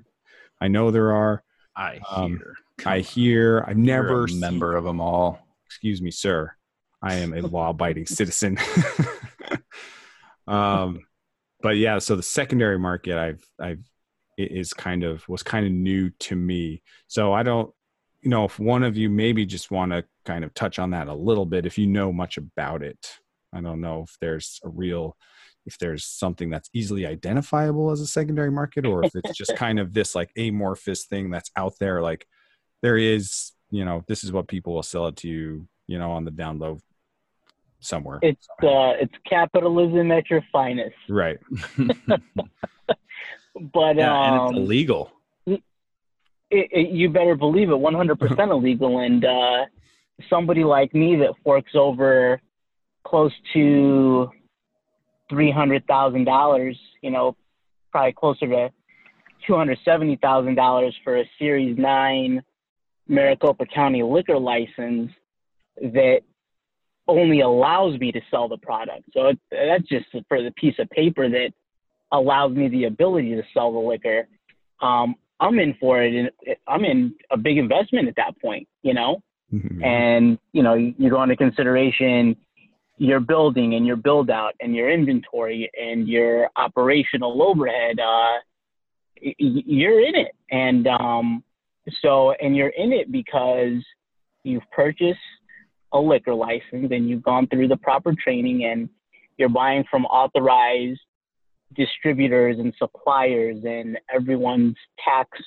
I know there are I Um, hear. I hear. I've never a seen- member of them all. Excuse me, sir. I am a *laughs* law-abiding citizen. *laughs* um, but yeah, so the secondary market, I've, I've, it is kind of was kind of new to me. So I don't, you know, if one of you maybe just want to kind of touch on that a little bit, if you know much about it. I don't know if there's a real, if there's something that's easily identifiable as a secondary market, or if it's just kind of this like amorphous thing that's out there, like there is, you know, this is what people will sell it to you, you know, on the down low somewhere. It's uh, it's capitalism at your finest. right. *laughs* *laughs* But yeah, and um, it's illegal. It, it, you better believe it 100% *laughs* illegal. And uh, somebody like me that forks over close to $300000 you know probably closer to $270000 for a series 9 maricopa county liquor license that only allows me to sell the product. So it, that's just for the piece of paper that allows me the ability to sell the liquor. Um, I'm in for it, and I'm in a big investment at that point, you know. Mhm. And you know, you, you go into consideration your building and your build out and your inventory and your operational overhead. Uh, y- you're in it, and um, so and you're in it because you've purchased a liquor license and you've gone through the proper training and you're buying from authorized distributors and suppliers and everyone's taxed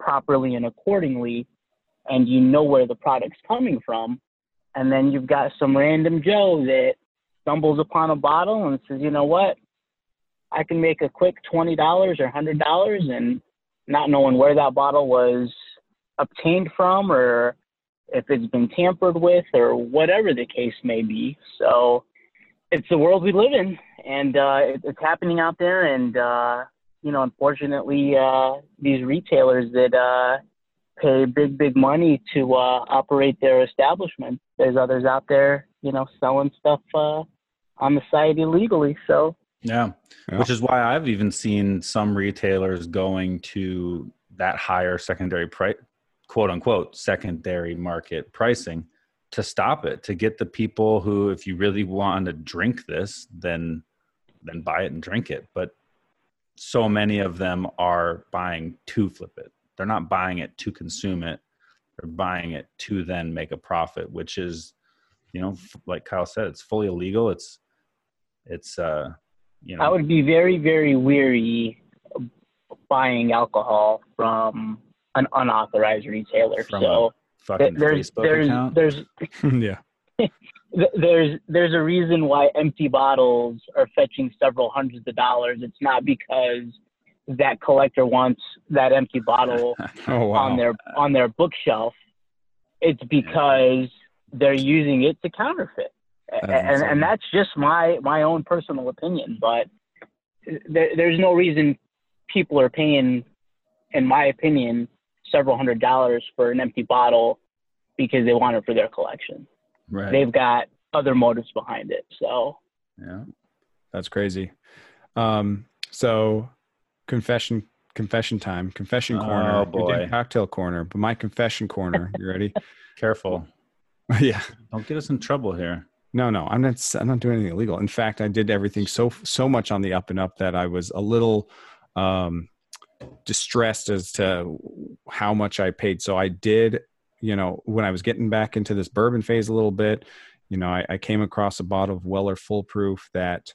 properly and accordingly and you know where the product's coming from and then you've got some random joe that stumbles upon a bottle and says you know what? I can make a quick $20 or $100 and not knowing where that bottle was obtained from or if it's been tampered with or whatever the case may be. So it's the world we live in and uh, it, it's happening out there. And uh, you know, unfortunately, uh, these retailers that uh, pay big, big money to uh, operate their establishment. There's others out there, you know, selling stuff uh, on the site illegally. So Yeah. Yeah. Which is why I've even seen some retailers going to that higher secondary price, quote unquote, secondary market pricing to stop it, to get the people who, if you really want to drink this, then then buy it and drink it. But so many of them are buying to flip it. They're not buying it to consume it. They're buying it to then make a profit, which is, you know, like Kyle said, it's fully illegal. It's, it's, uh, you know, I would be very, very weary buying alcohol from an unauthorized retailer. From so fucking there's Facebook there's account. there's *laughs* yeah. *laughs* th- there's there's a reason why empty bottles are fetching several hundreds of dollars. It's not because that collector wants that empty bottle *laughs* Oh wow. on their on their bookshelf. It's because they're using it to counterfeit, That's and insane. and that's just my my own personal opinion. But there, there's no reason people are paying, in my opinion, several hundred dollars for an empty bottle because they want it for their collection right. they've got other motives behind it. So yeah. That's crazy. Um, so confession confession time. Confession Oh, corner. We boy. cocktail corner, but my confession corner. You ready? *laughs* Careful. *laughs* yeah. Don't get us in trouble here. No, no, I'm not. I'm not doing anything illegal. In fact, I did everything so so much on the up and up that I was a little um, distressed as to how much I paid. So I did, you know, when I was getting back into this bourbon phase a little bit, you know, I, I came across a bottle of Weller Full Proof that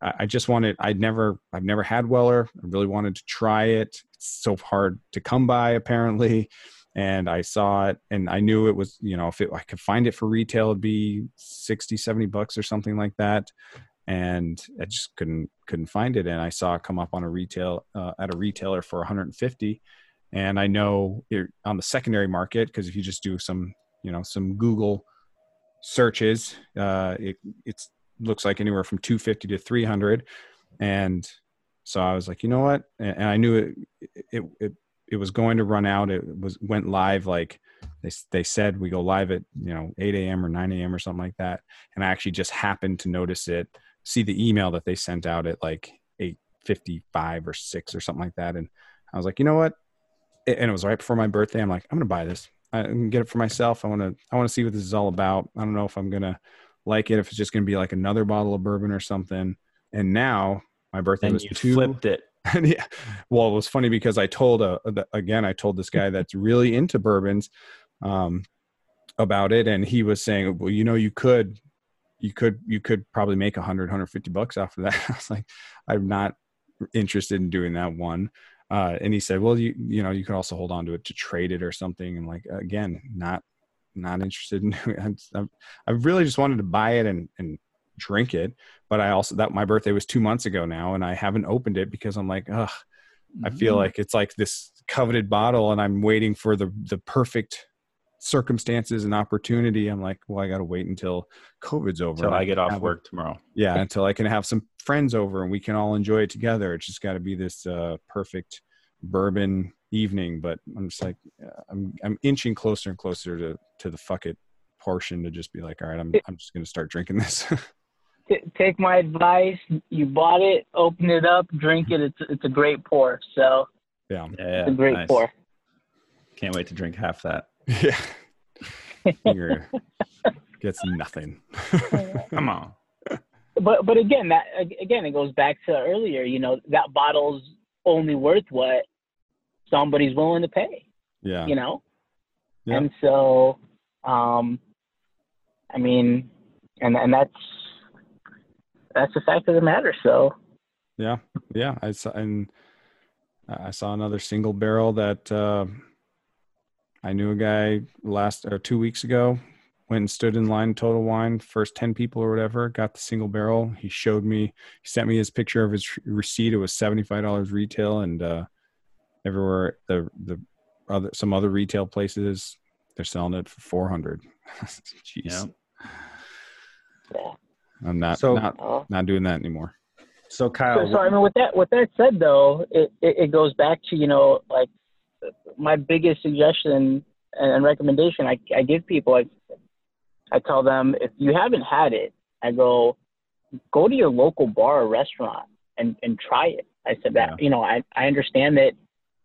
I, I just wanted. I'd never, I've never had Weller. I really wanted to try it. It's so hard to come by, apparently. And I saw it, and I knew it was, you know, if it, I could find it for retail, it'd be 60, 70 bucks or something like that and I just couldn't couldn't find it. And I saw it come up on a retail uh, at a retailer for 150. And I know on the secondary market because if you just do some you know some Google searches, uh, it it's looks like anywhere from 250 to 300. And so I was like, you know what? And, and I knew it, it it it was going to run out. It was went live like they they said we go live at you know 8 a.m. or 9 a.m. or something like that. And I actually just happened to notice it see the email that they sent out at like 8:55 or 6 or something like that and I was like, "You know what?" And it was right before my birthday. I'm like, "I'm going to buy this. I can get it for myself. I want to I want to see what this is all about. I don't know if I'm going to like it if it's just going to be like another bottle of bourbon or something." And now my birthday and was you two *laughs* flipped it. yeah. Well, it was funny because I told uh, again, I told this guy that's really into bourbons um, about it, and he was saying, "Well, you know, you could you could you could probably make 100 150 bucks off of that *laughs* i was like i'm not interested in doing that one uh, and he said well you you know you could also hold on to it to trade it or something and like again not not interested in it. *laughs* i really just wanted to buy it and and drink it but i also that my birthday was two months ago now and i haven't opened it because i'm like ugh i feel mm-hmm. like it's like this coveted bottle and i'm waiting for the the perfect circumstances and opportunity, I'm like, well, I got to wait until COVID's over. Until I get off work tomorrow. Yeah, until I can have some friends over and we can all enjoy it together. It's just got to be this uh, perfect bourbon evening. But I'm just like, uh, I'm I'm inching closer and closer to to the fuck it portion to just be like, all right, I'm I'm just gonna start drinking this. *laughs* Take my advice. You bought it, open it up, drink it. It's it's a great pour. So yeah, yeah, it's a great nice. pour. Can't wait to drink half that. Yeah. *laughs* Finger gets nothing. *laughs* Come on. But but again, that again it goes back to earlier. You know that bottle's only worth what somebody's willing to pay. Yeah. You know. Yeah. And so, um, I mean, and and that's that's the fact of the matter. So. Yeah, yeah. I saw and I saw another single barrel that. Uh, I knew a guy last or two weeks ago went and stood in line total wine first 10 people or whatever got the single barrel. He showed me he sent me his picture of his receipt. It was $75 retail and uh everywhere the the other some other retail places they're selling it for 400 *laughs* jeez. Yeah. i'm not so, not uh, not doing that anymore. So kyle so, so i mean with that with that said though it, it, it goes back to you know like my biggest suggestion and recommendation I, I give people, I, I tell them if you haven't had it, I go, go to your local bar or restaurant and, and try it. I said that, yeah. you know, I, I understand that,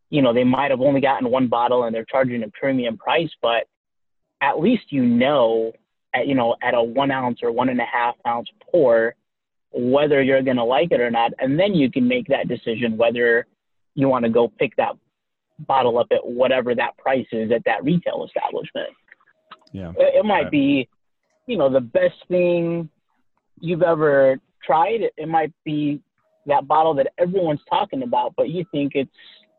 you know, they might have only gotten one bottle and they're charging a premium price, but at least you know, at, you know, at a one ounce or one and a half ounce pour, whether you're going to like it or not. And then you can make that decision whether you want to go pick that bottle up at whatever that price is at that retail establishment. Yeah. It, it might right. be, you know, the best thing you've ever tried. It, it might be that bottle that everyone's talking about, but you think it's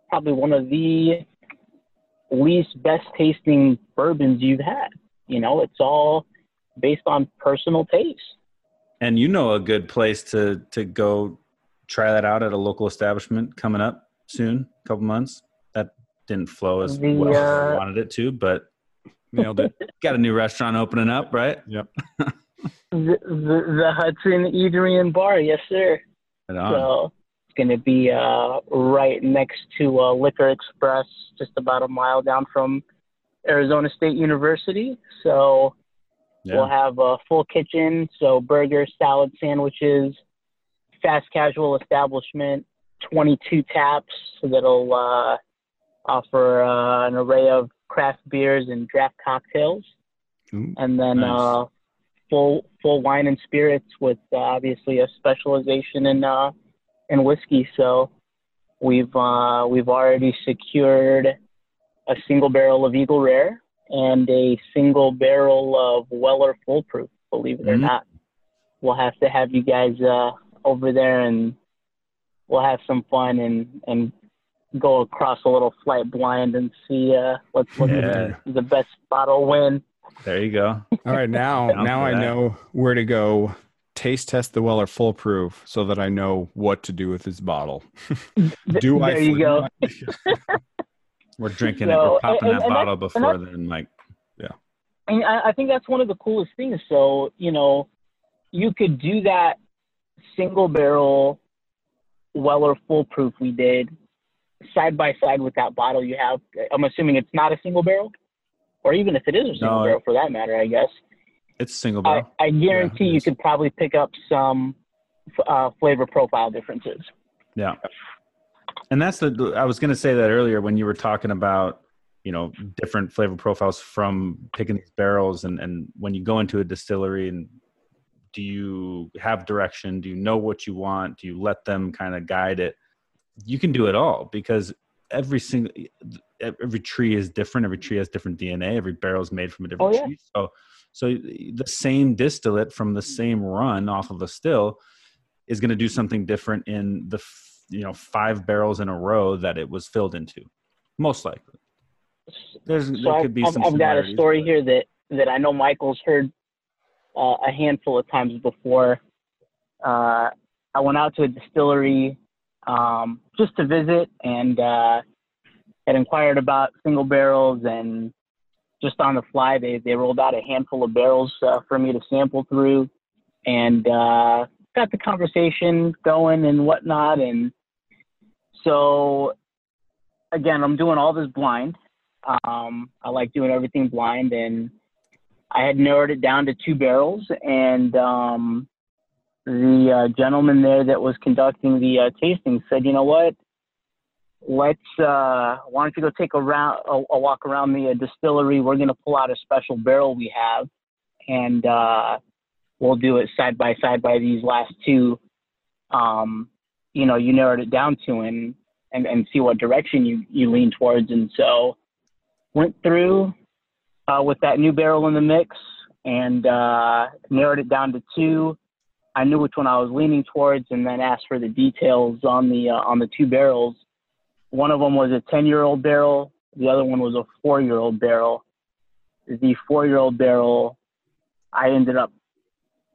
probably one of the least best tasting bourbons you've had. You know, it's all based on personal taste. And you know a good place to to go try that out at a local establishment coming up soon, a couple months didn't flow as the, well uh, as I wanted it to, but nailed it. *laughs* Got a new restaurant opening up, right? Yep. *laughs* the, the, the Hudson Eatery and Bar, yes, sir. Right so it's going to be uh, right next to uh, Liquor Express, just about a mile down from Arizona State University. So yeah. we'll have a full kitchen, so burgers, salad, sandwiches, fast casual establishment, 22 taps so that'll uh, offer uh, an array of craft beers and draft cocktails, Ooh, and then nice. uh, full full wine and spirits with uh, obviously a specialization in uh, in whiskey. So we've uh, we've already secured a single barrel of Eagle Rare and a single barrel of Weller Full Proof. believe it or Mhm. not. We'll have to have you guys uh, over there, and we'll have some fun and and go across a little flight blind and see uh, what's what's Yeah. the, the best bottle win. There you go. *laughs* All right, now now I that. know where to go. Taste test the Weller Full Proof so that I know what to do with this bottle. *laughs* Do I? there you go. *laughs* We're drinking it. We're popping and- that and bottle that's- before and then, like And I, I think that's one of the coolest things. So, you know, you could do that single barrel Weller Full Proof we did side by side with that bottle you have. I'm assuming it's not a single barrel, or even if it is a single No, barrel for that matter, I guess. it's single barrel. I guarantee it you could probably pick up some uh, flavor profile differences. Yeah. And that's the I was going to say that earlier when you were talking about, you know, different flavor profiles from picking these barrels and and when you go into a distillery and do you have direction? Do you know what you want? Do you let them kind of guide it? You can do it all because every single every tree is different. Every tree has different DNA. Every barrel is made from a different Oh, yeah. tree. So so the same distillate from the same run off of a still is going to do something different in the f- you know five barrels in a row that it was filled into most likely there's So there I've, could be I've, some I've got a story but- here that, that I know Michael's heard uh, a handful of times before. Uh, I went out to a distillery um, just to visit and uh, had inquired about single barrels and just on the fly they, they rolled out a handful of barrels uh, for me to sample through and uh, got the conversation going and whatnot and so again I'm doing all this blind um, I like doing everything blind, and I had narrowed it down to two barrels. And um, the uh, gentleman there that was conducting the uh, tasting said, "You know what? Let's uh, why don't you go take a round, a, a walk around the uh, distillery? We're going to pull out a special barrel we have, and uh, we'll do it side by side by these last two. Um, you know, you narrowed it down to, and and and see what direction you you lean towards. And so." went through uh, with that new barrel in the mix and uh, narrowed it down to two. I knew which one I was leaning towards, and then asked for the details on the uh, on the two barrels. One of them was a 10 year old barrel. The other one was a four year old barrel. The four year old barrel, I ended up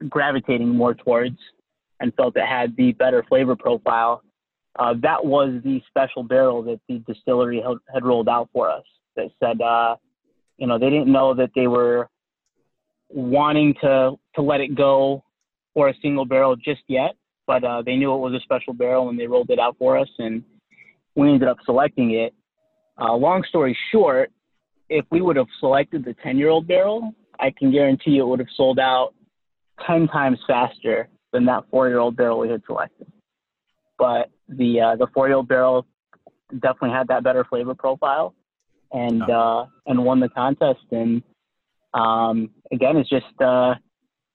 gravitating more towards, and felt it had the better flavor profile. Uh, that was the special barrel that the distillery had, had rolled out for us that said, uh, you know, they didn't know that they were wanting to to let it go for a single barrel just yet, but uh, they knew it was a special barrel and they rolled it out for us, and we ended up selecting it. Uh, long story short, if we would have selected the 10 year old barrel, I can guarantee it would have sold out 10 times faster than that four year old barrel we had selected. But the uh, the four year old barrel definitely had that better flavor profile and uh, and won the contest. And um, again, it's just uh,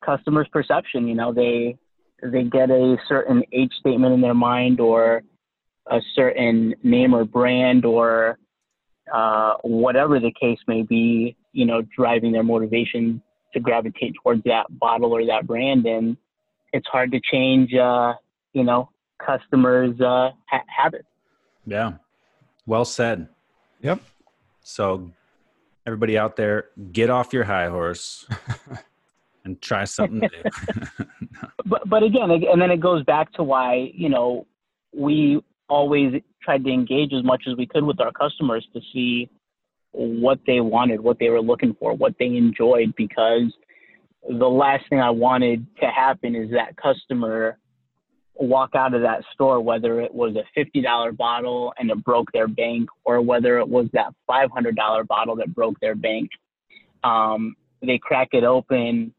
customers' perception. You know, they they get a certain age statement in their mind, or a certain name or brand, or uh, whatever the case may be. You know, driving their motivation to gravitate towards that bottle or that brand, and it's hard to change. Uh, you know, customers' uh, ha- habits. yeah well said Yep. so everybody out there get off your high horse *laughs* and try something new *laughs* *laughs* but but again, and then it goes back to why you know we always tried to engage as much as we could with our customers to see what they wanted, what they were looking for, what they enjoyed, because the last thing I wanted to happen is that customer walk out of that store, whether it was a $50 bottle and it broke their bank, or whether it was that $500 bottle that broke their bank. Um, they crack it open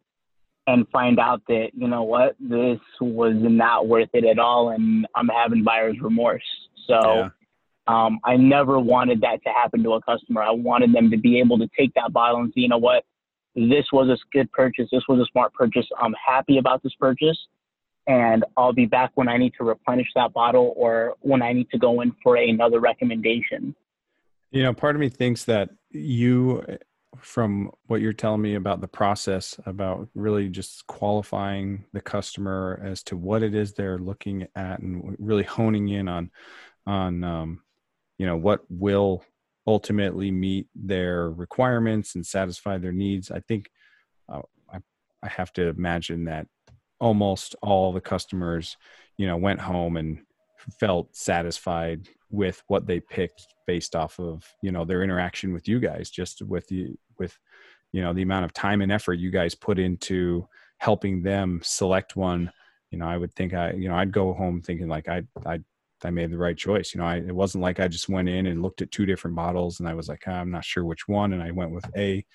and find out that you know what this was not worth it at all and i'm having buyer's remorse. So Yeah. um, i never wanted that to happen to a customer. I wanted them to be able to take that bottle and say you know what this was a good purchase this was a smart purchase i'm happy about this purchase and i'll be back when i need to replenish that bottle or when i need to go in for another recommendation. You know, part of me thinks that you from what you're telling me about the process about really just qualifying the customer as to what it is they're looking at and really honing in on on um, you know what will ultimately meet their requirements and satisfy their needs. I think uh, I, I have to imagine that almost all the customers you know went home and felt satisfied with what they picked based off of you know their interaction with you guys just with the with you know the amount of time and effort you guys put into helping them select one. You know i would think i you know i'd go home thinking like i i i made the right choice. You know I, it wasn't like i just went in and looked at two different models and i was like ah, i'm not sure which one. And i went with a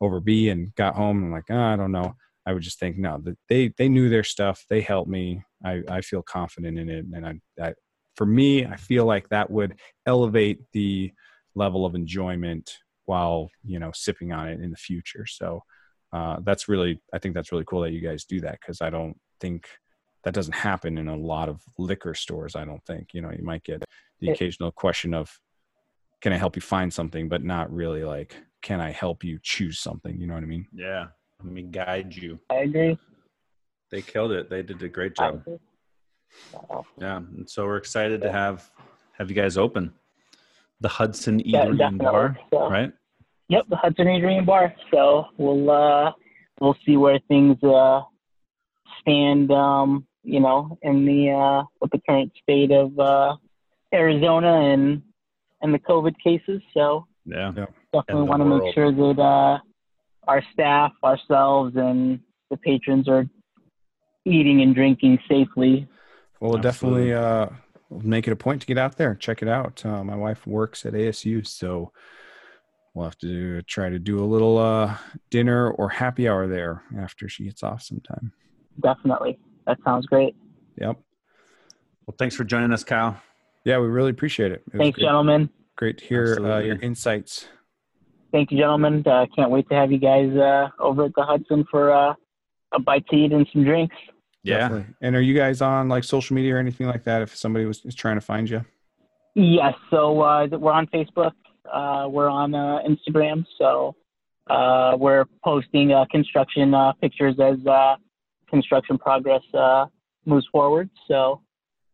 over b and got home and I'm like oh, i don't know. I would just think no they they knew their stuff. They helped me. I i feel confident in it and i, I for me i feel like that would elevate the level of enjoyment while you know sipping on it in the future so uh, that's really i think that's really cool that you guys do that because i don't think that doesn't happen in a lot of liquor stores i don't think you know you might get the occasional question of can i help you find something but not really like can i help you choose something you know what i mean Yeah. Let me guide you. I agree. They killed it. They did a great I job. Agree. So, Yeah. And so we're excited to have have you guys open the Hudson Yeah, Eatery and. Bar, So- right? Yep, the Hudson Eatery and Bar. So we'll uh, we'll see where things uh, stand. Um, you know, in the uh, with the current state of uh, Arizona and and the COVID cases. So Yeah. definitely want to make sure that uh, our staff, ourselves, and the patrons are eating and drinking safely. Well we'll definitely uh make it a point to get out there check it out uh, my wife works at asu so we'll have to try to do a little uh dinner or happy hour there after she gets off sometime Definitely, that sounds great. yep Well, thanks for joining us, Kyle. yeah we really appreciate it, it Thanks, great, gentlemen. great to hear uh, your insights Thank you, gentlemen. Uh, can't wait to have you guys uh, over at the Hudson for uh, a bite to eat and some drinks. Yeah. Definitely. and are you guys on like social media or anything like that if somebody was is trying to find you Yes, so uh, we're on Facebook. Uh, we're on uh, Instagram. So uh, we're posting uh, construction uh, pictures as uh, construction progress uh, moves forward. So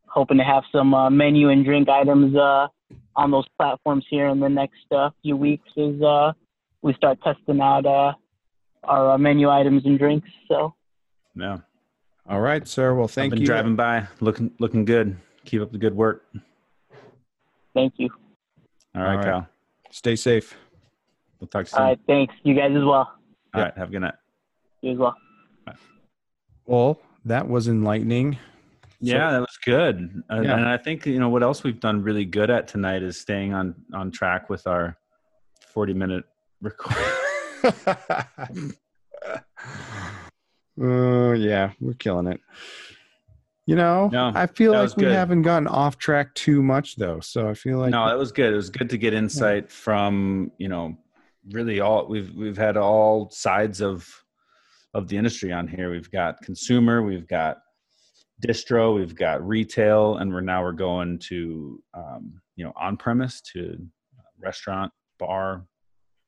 hoping to have some uh, menu and drink items uh, on those platforms here in the next uh, few weeks as uh, we start testing out uh, our uh, menu items and drinks. So Yeah. All right sir well thank I've thank been you driving by, looking looking good. Keep up the good work. thank you. All right, All right. Kyle. stay safe We'll talk soon. All right, thanks. You guys as well. All right. Have a good night. You as well. well that was enlightening Yeah, that was good. Uh, Yeah. And I think you know what else we've done really good at tonight is staying on on track with our 40 minute record. *laughs* *laughs* Oh yeah, we're killing it. You know, No, I feel like we good. haven't gotten off track too much though. So I feel like no, that was good. It was good to get insight from you know really all we've we've had all sides of of the industry on here. We've got consumer, we've got distro, we've got retail, and we're now we're going to um, you know on premise to restaurant, bar,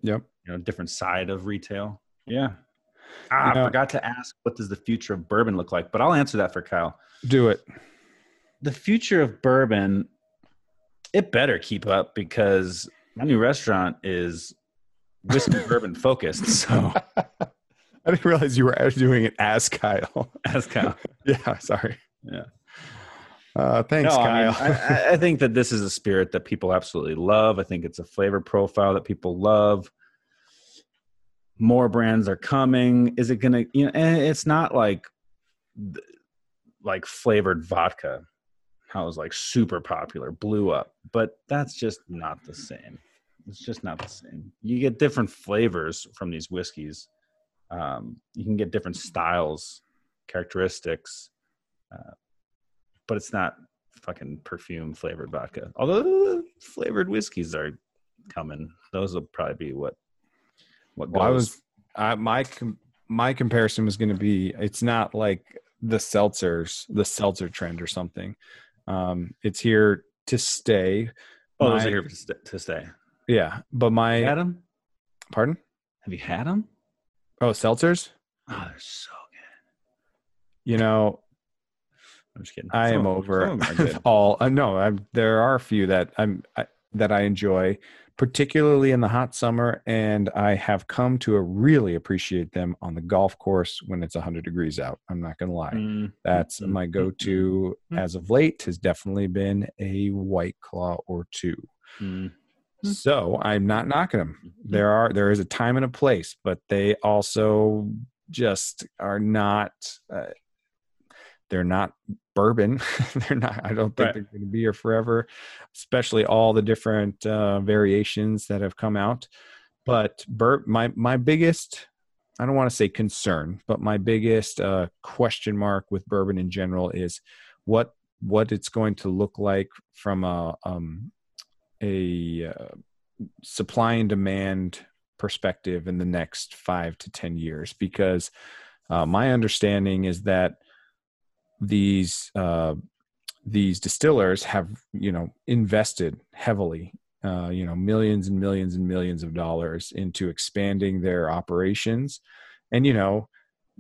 yep. you know different side of retail. Yeah. Ah, You know- I forgot to ask what does the future of bourbon look like, but I'll answer that for Kyle. Do it. the future of bourbon it better keep up because my new restaurant is whiskey *laughs* bourbon focused so *laughs* I didn't realize you were doing it as Kyle. *laughs* as Kyle. yeah, sorry. Yeah. Uh, thanks, no, I, mean, Kyle. I, I- I think that this is a spirit that people absolutely love i think it's a flavor profile that people love more brands are coming. Is it gonna you know and it's not like like flavored vodka how it was like super popular blew up but that's just not the same. It's just not the same. You get different flavors from these whiskeys. Um, you can get different styles characteristics uh, but it's not fucking perfume flavored vodka. Although flavored whiskeys are coming. Those will probably be what what goes Well, I was I, my com- my comparison was going to be it's not like the seltzers, the seltzer trend or something. Um, it's here to stay. oh My- here to st- to stay Yeah, but my Adam pardon. Have you had them? Oh, seltzers. Oh, they're so good. You know, I'm just kidding. I Some am over some of them are *laughs* good. all. Uh, no, I'm, there are a few that I'm I, that I enjoy, particularly in the hot summer, and I have come to really appreciate them on the golf course when it's 100 degrees out. I'm not gonna lie. Mm, That's mm, my mm, go-to mm. as of late. Has definitely been a White Claw or two. mm. So I'm not knocking them. There are there is a time and a place, but they also just are not. Uh, they're not bourbon. *laughs* they're not. I don't think Right. they're going to be here forever. Especially all the different uh, variations that have come out. But bur- my my biggest. I don't want to say concern, but my biggest uh, question mark with bourbon in general is what what it's going to look like from a um, a uh, supply and demand perspective in the next five to ten years because uh, my understanding is that these uh, these distillers have you know invested heavily uh, you know millions and millions and millions of dollars into expanding their operations. And you know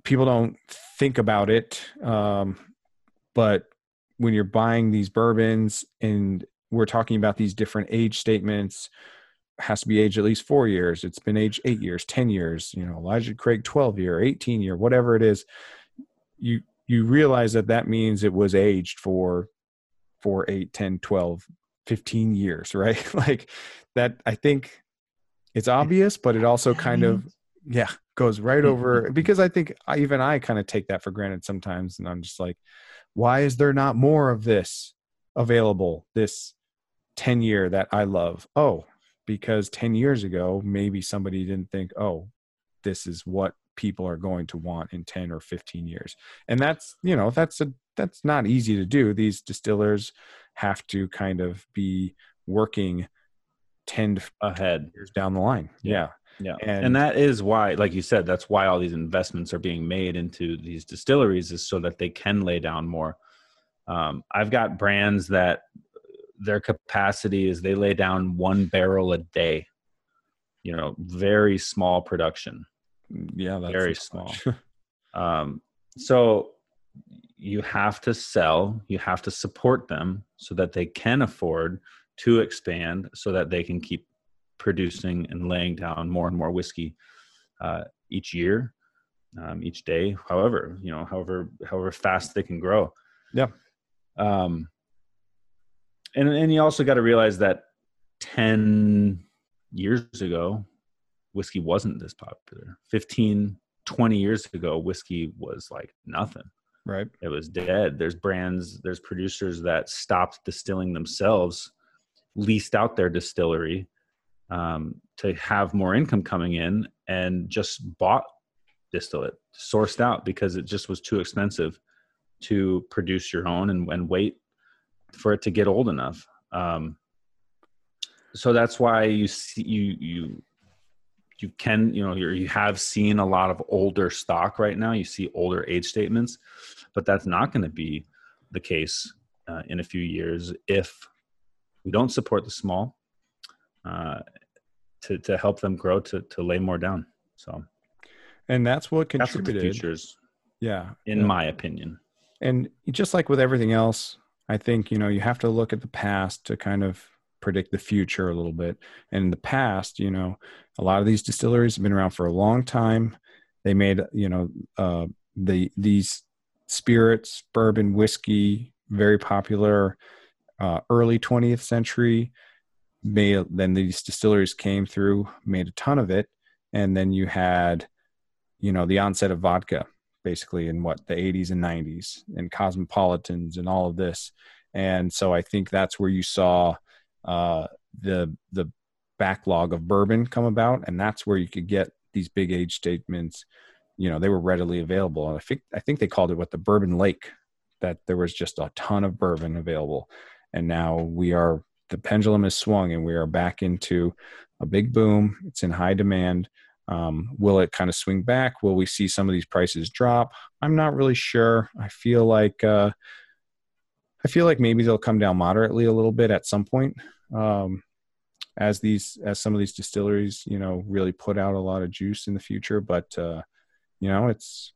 people don't think about it um, but when you're buying these bourbons and we're talking about these different age statements has to be aged at least four years. It's been aged eight years ten years. You know elijah craig 12 year 18 year whatever it is you you realize that that means it was aged for for 8 10 12 15 years right? *laughs* Like that i think it's obvious but it also kind of yeah goes right over *laughs* because i think I, even i kind of take that for granted sometimes and i'm just like why is there not more of this available this 10 year that i love? Oh because 10 years ago maybe somebody didn't think oh this is what people are going to want in 10 or 15 years and that's you know that's a that's not easy to do these distillers have to kind of be working 10 to ahead. years down the line yeah Yeah. And- And, that is why, like you said, that's why all these investments are being made into these distilleries is so that they can lay down more. Um, I've got brands that their capacity is they lay down one barrel a day. You know, very small production. Yeah that's Very small. *laughs* Um, so you have to sell, you have to support them so that they can afford to expand, so that they can keep producing and laying down more and more whiskey uh, each year, um, each day. However, you know, however however fast they can grow. Yeah. Um, and and you also got to realize that ten years ago, whiskey wasn't this popular. 15, 20 years ago, whiskey was like nothing. Right. It was dead. There's brands there's producers that stopped distilling themselves leased out their distillery um, to have more income coming in and just bought distillate sourced out because it just was too expensive to produce your own and, and wait for it to get old enough. Um, so that's why you see you you you can you know you're, you have seen a lot of older stock right now. You see older age statements but that's not going to be the case uh, in a few years if we don't support the small uh, to to help them grow to to lay more down. So and that's what that's contributed. future's yeah. in yeah. my opinion. And just like with everything else i think you know you have to look at the past to kind of predict the future a little bit. And in the past you know a lot of these distilleries have been around for a long time. They made you know uh, the these spirits bourbon whiskey very popular uh, early 20th century. Made then these distilleries came through made a ton of it. And then you had you know the onset of vodka basically in what the 80s and 90s and cosmopolitans and all of this. And so i think that's where you saw uh, the the backlog of bourbon come about and that's where you could get these big age statements. You know they were readily available. And i think i think they called it what the bourbon lake that there was just a ton of bourbon available. And now we are the pendulum is swung and we are back into a big boom. It's in high demand. Um, will it kind of swing back? Will we see some of these prices drop? I'm not really sure. I feel like uh, i feel like maybe they'll come down moderately a little bit at some point um, as these as some of these distilleries you know really put out a lot of juice in the future. But uh you know it's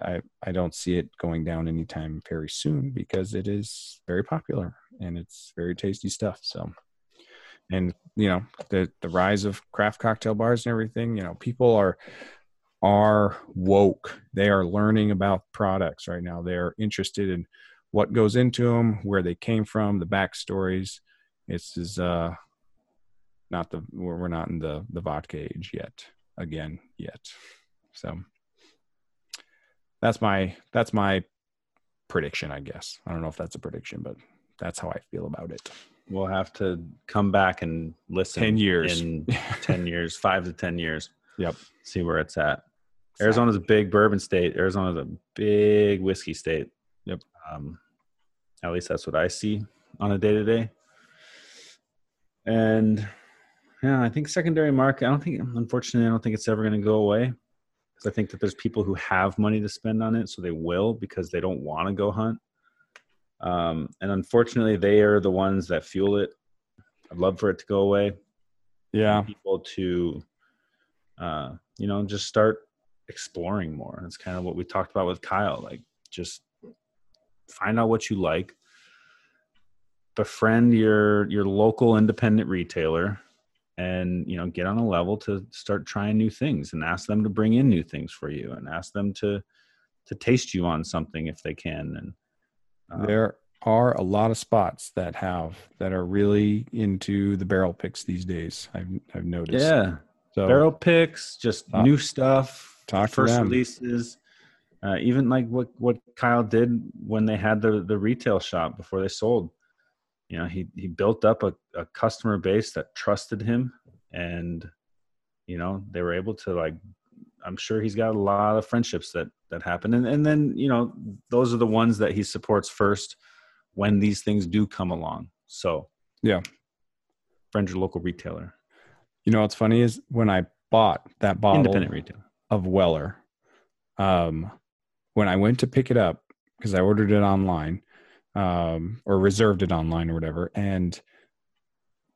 i i don't see it going down anytime very soon because it is very popular and it's very tasty stuff. So and you know the the rise of craft cocktail bars and everything you know people are are woke. They are learning about products right now. They're interested in what goes into them where they came from the backstories This is uh not the we're, not in the the vodka age yet again yet so that's my that's my prediction i guess i don't know if that's a prediction but that's how i feel about it We'll have to come back and listen 10 years. in *laughs* 10 years, 5 to 10 years. Yep. See where it's at. Arizona's a big bourbon state. Arizona's a big whiskey state. Yep. Um, at least that's what I see on a day to day. And yeah, I think secondary market. I don't think, unfortunately, I don't think it's ever going to go away because I think that there's people who have money to spend on it, so they will because they don't want to go hunt. Um, and unfortunately, they are the ones that fuel it. I'd love for it to go away. yeah People to, uh, you know, just start exploring more. It's kind of what we talked about with Kyle. Like, just find out what you like. Befriend your your local independent retailer, and you know, get on a level to start trying new things, and ask them to bring in new things for you, and ask them to to taste you on something if they can. And um, there are a lot of spots that have that are really into the barrel picks these days i've i've noticed yeah, so barrel picks, just Talk- new stuff, talk to first releases. Uh, even like what what Kyle did when they had the the retail shop before they sold. You know, he he built up a, a customer base that trusted him, and you know they were able to like. I'm sure he's got a lot of friendships that that happen, and and then you know those are the ones that he supports first when these things do come along. So Yeah. friend your local retailer, you know what's funny is when i bought that bottle independent retailer. of Weller. Um, when I went to pick it up, because I ordered it online, um, or reserved it online or whatever, and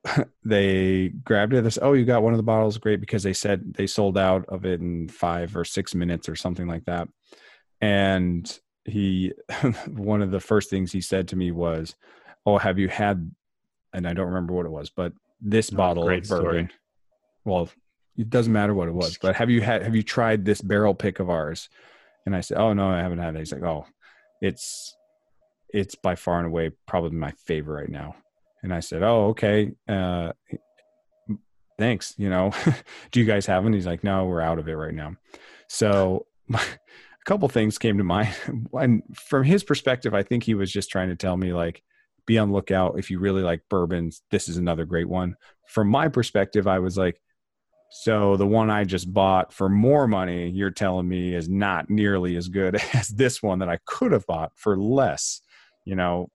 *laughs* they grabbed it. They said, "Oh, you got one of the bottles, great!" Because they said they sold out of it in five or six minutes or something like that. And he, *laughs* one of the first things he said to me was, "Oh, have you had?" And I don't remember what it was, but this Oh, bottle great of story. bourbon. Well, it doesn't matter what it was, but have you had have you tried this barrel pick of ours? And I said, Oh no, I haven't had it. He's like, Oh, it's it's by far and away probably my favorite right now. And I said, Oh, okay. Uh thanks. You know, *laughs* do you guys have one? He's like, No, we're out of it right now. So *laughs* a couple things came to mind. *laughs* And from his perspective, I think he was just trying to tell me like be on lookout if you really like bourbons. This is another great one. From my perspective, I was like, so the one I just bought for more money, you're telling me is not nearly as good *laughs* as this one that I could have bought for less. You know,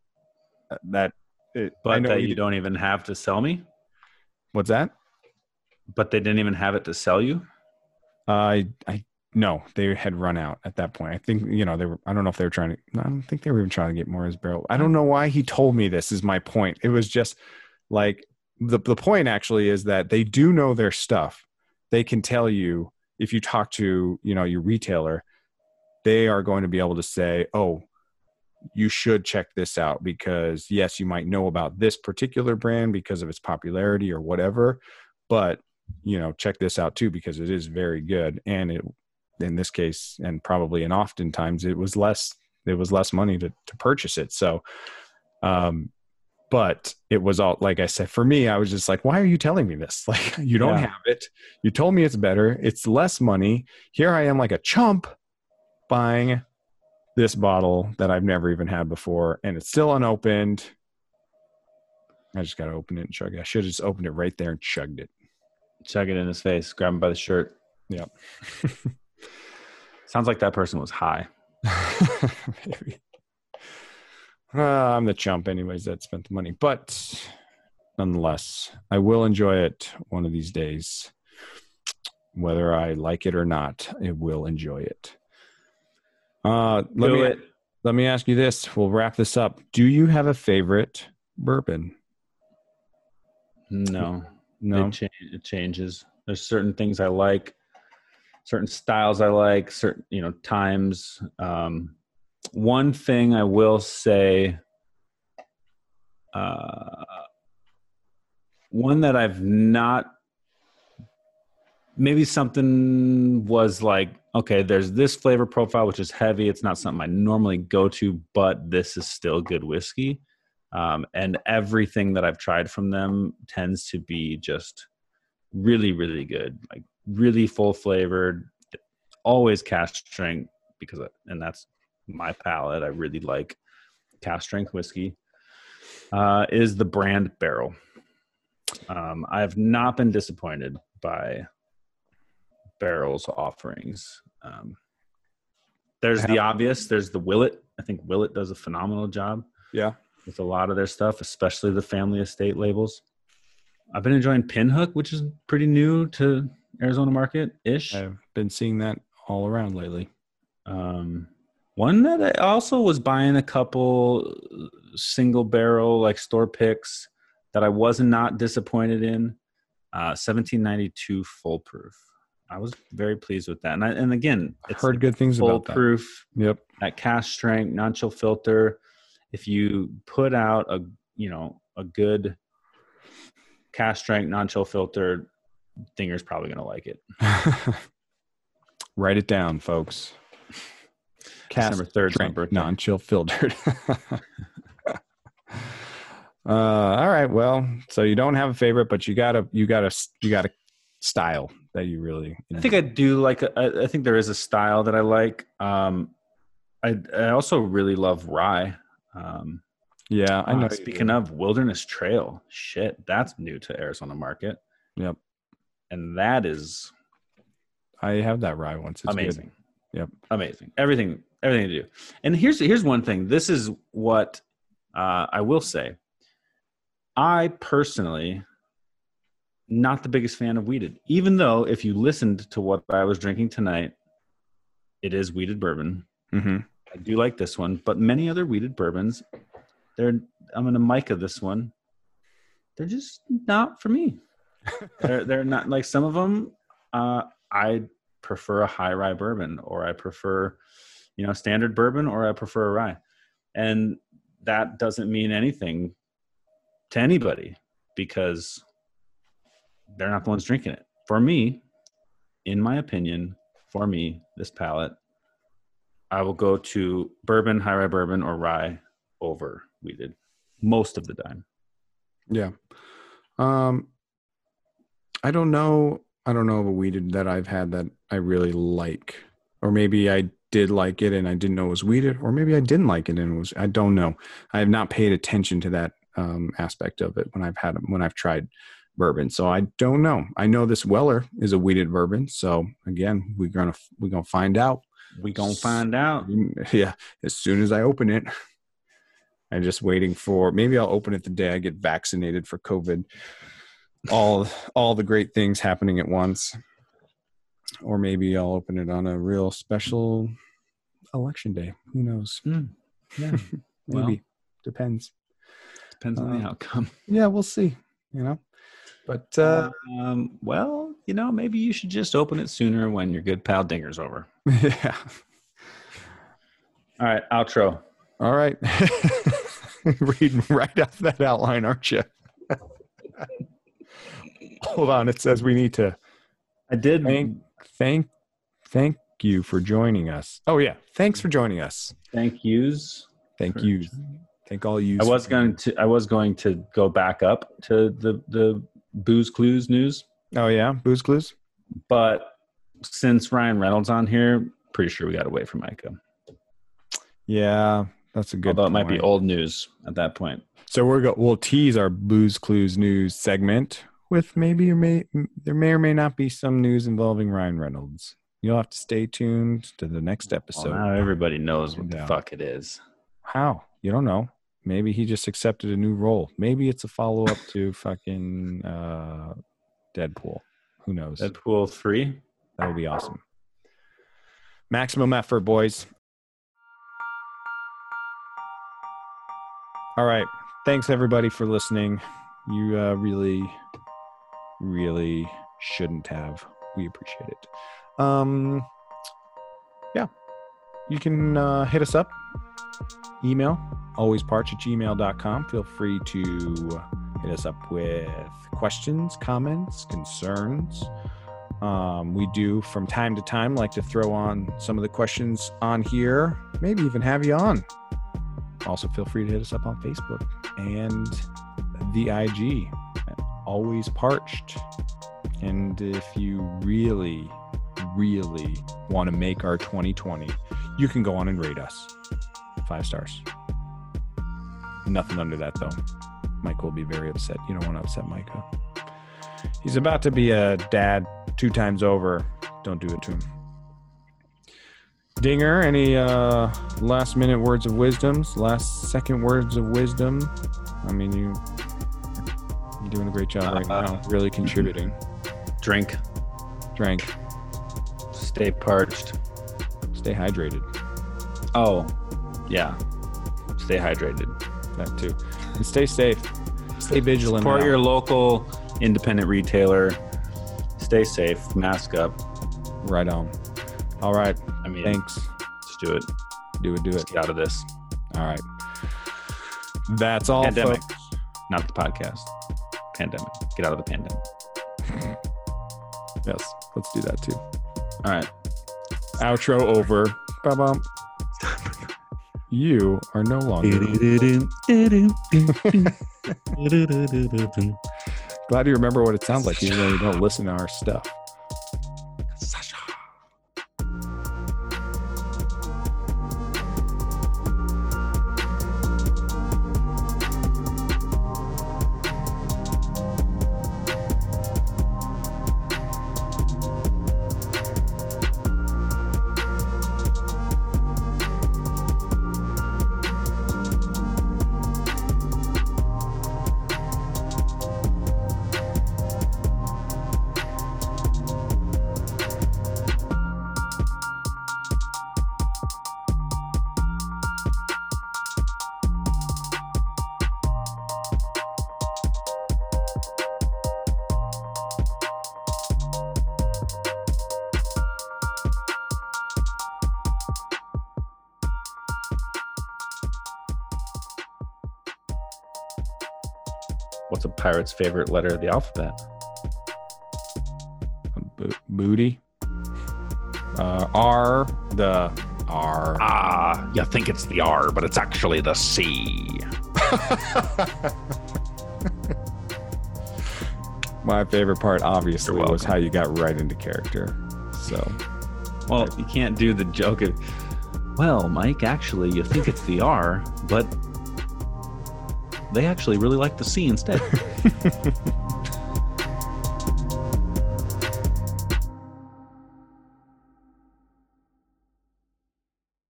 uh, that. It, But that you- you don't even have to sell me. What's that? But they didn't even have it to sell you. I I no, they had run out at that point. I think you know they were. I don't know if they were trying to. I don't think they were even trying to get more as barrel. I don't know why he told me this. Is my point. It was just like the the point actually is that they do know their stuff. They can tell you if you talk to you know your retailer, they are going to be able to say, oh. You should check this out because yes, you might know about this particular brand because of its popularity or whatever, but you know check this out too because it is very good and it in this case and probably and oftentimes it was less it was less money to, to purchase it so um but it was all like i said for me i was just like why are you telling me this *laughs* like you don't Yeah. have it you told me it's better it's less money here i am like a chump buying this bottle that i've never even had before and it's still unopened i just got to open it and chug it i should have just opened it right there and chugged it Chug it in his face. Grab him by the shirt. Yep. *laughs* Sounds like that person was high. *laughs* Maybe. Uh, I'm the chump, anyways, that spent the money. But nonetheless, I will enjoy it one of these days. Whether I like it or not, I will enjoy it. Uh, let Do me it. let me ask you this. We'll wrap this up. Do you have a favorite bourbon? No. No. It, cha- it changes. There's certain things I like, certain styles I like, certain you know times. Um, one thing I will say, uh, one that I've not, maybe something was like, okay, there's this flavor profile which is heavy. It's not something I normally go to, but this is still good whiskey. Um, and everything that I've tried from them tends to be just really, really good, like really full flavored, always cask strength because, and that's my palate. I really like cask strength whiskey. Uh, is the brand Barrell. Um, I have not been disappointed by Barrell's offerings. Um, there's the obvious. There's the Willet. I think Willet does a phenomenal job Yeah. with a lot of their stuff, especially the family estate labels. I've been enjoying Pinhook, which is pretty new to Arizona market ish. I've been seeing that all around lately. Um, one that I also was buying a couple single barrel like store picks that I was not disappointed in. Uh, 1792 full proof. I was very pleased with that, and I, and again, I've heard good things full about that. proof Yep. that cask strength non-chill filter if you put out a you know a good cask strength non-chill filter dinger's probably going to like it *laughs* Write it down, folks. December 3rd is my strength, birthday. non-chill filtered. *laughs* uh, all right. Well, so you don't have a favorite, but you got a you got a you got a style that you really. i think i do like a, I, I think there is a style that i like um i i also really love rye um yeah, I know. uh, speaking of wilderness trail shit that's new to arizona market Yep. and that is I have that rye once. It's good. amazing. Yep. Amazing. Everything, everything to do. And here's here's one thing. This is what uh, I will say. I personally, not the biggest fan of wheated. Even though, if you listened to what I was drinking tonight, it is wheated bourbon. Mm-hmm. I do like this one, but many other wheated bourbons, they're I'm gonna Micah this one. They're just not for me. *laughs* they're they're not like some of them. Uh, I prefer a high rye bourbon, or I prefer, you know, standard bourbon, or I prefer a rye, and that doesn't mean anything to anybody because they're not the ones drinking it. For me, in my opinion, for me, this palate, I will go to bourbon, high rye bourbon, or rye over wheated most of the time. Yeah. Um, I don't know. I don't know of a wheated that I've had that I really like, or maybe I did like it and I didn't know it was wheated, or maybe I didn't like it and it was. I don't know. I have not paid attention to that um, aspect of it when I've had when I've tried bourbon. So I don't know. I know this Weller is a wheated bourbon. So again, we're gonna we're gonna find out. We gonna find out. Yeah, as soon as I open it. *laughs* I'm just waiting for maybe I'll open it the day I get vaccinated for COVID. All all the great things happening at once. Or maybe I'll open it on a real special election day. Who knows? Hmm. Yeah, *laughs* well. Maybe. Depends. depends on the Uh, outcome. Yeah, we'll see. You know. But uh um, well, you know, maybe you should just open it sooner when your good pal Dinger's over. *laughs* yeah. All right, outro. All right. *laughs* Reading right off that outline, aren't you? Hold on. It says we need to I did. thank thank thank you for joining us. Oh yeah. Thanks for joining us. thank yous. Thank For- you. Thank all you. I was going to. I was going to go back up to the the booze clues news, Oh yeah. Booze clues. but since Ryan Reynolds on here, pretty sure we got to wait for Micah. Yeah, that's a good. Although it might be old news at that point. So we're go. We'll tease our booze clues news segment with maybe or may there may or may not be some news involving Ryan Reynolds. You'll have to stay tuned to the next episode. Well, now everybody knows what the fuck it is. How? You don't know. Maybe he just accepted a new role. Maybe it's a follow up to fucking uh, Deadpool. Who knows? Deadpool three. That would be awesome. Maximum effort, boys. All right. Thanks everybody for listening. You uh, really, really shouldn't have. We appreciate it. Um, yeah, you can uh, hit us up. Email alwaysparch at gmail.com. Feel free to hit us up with questions, comments, concerns. Um, we do from time to time like to throw on some of the questions on here, maybe even have you on. Also, feel free to hit us up on Facebook and the IG, always parched. And if you really, really want to make our 2020, you can go on and rate us five stars. Nothing under that though. Mike will be very upset. You don't want to upset Micah. He's about to be a dad two times over. Don't do it to him. Dinger, any uh, last minute words of wisdoms? Last second words of wisdom? I mean, you, you're doing a great job right Uh, now. Really contributing. Drink, Drink. stay parched. Stay hydrated. Oh, yeah. Stay hydrated. That too. And stay safe. Stay vigilant. Support now. your local independent retailer. Stay safe. Mask up. right on. All right. I mean, Thanks. let's do it. Do it. Do it. Get out of this. All right. That's all, Pandemic. folks. Not the podcast. Pandemic. Get out of the pandemic. *laughs* Yes. Let's do that too. All right. Outro over. Ba bum. You are no longer. *laughs* Glad you remember what it sounds like, even though you don't listen to our stuff. What's favorite letter of the alphabet? Bo- booty. Uh, R. The R. Ah, you think it's the R, but it's actually the C. *laughs* My favorite part, obviously, was how you got right into character. So, Well, you can't do the joke of, well, Mike, actually, you think it's the R, but they actually really like the C instead. *laughs* ha ha ha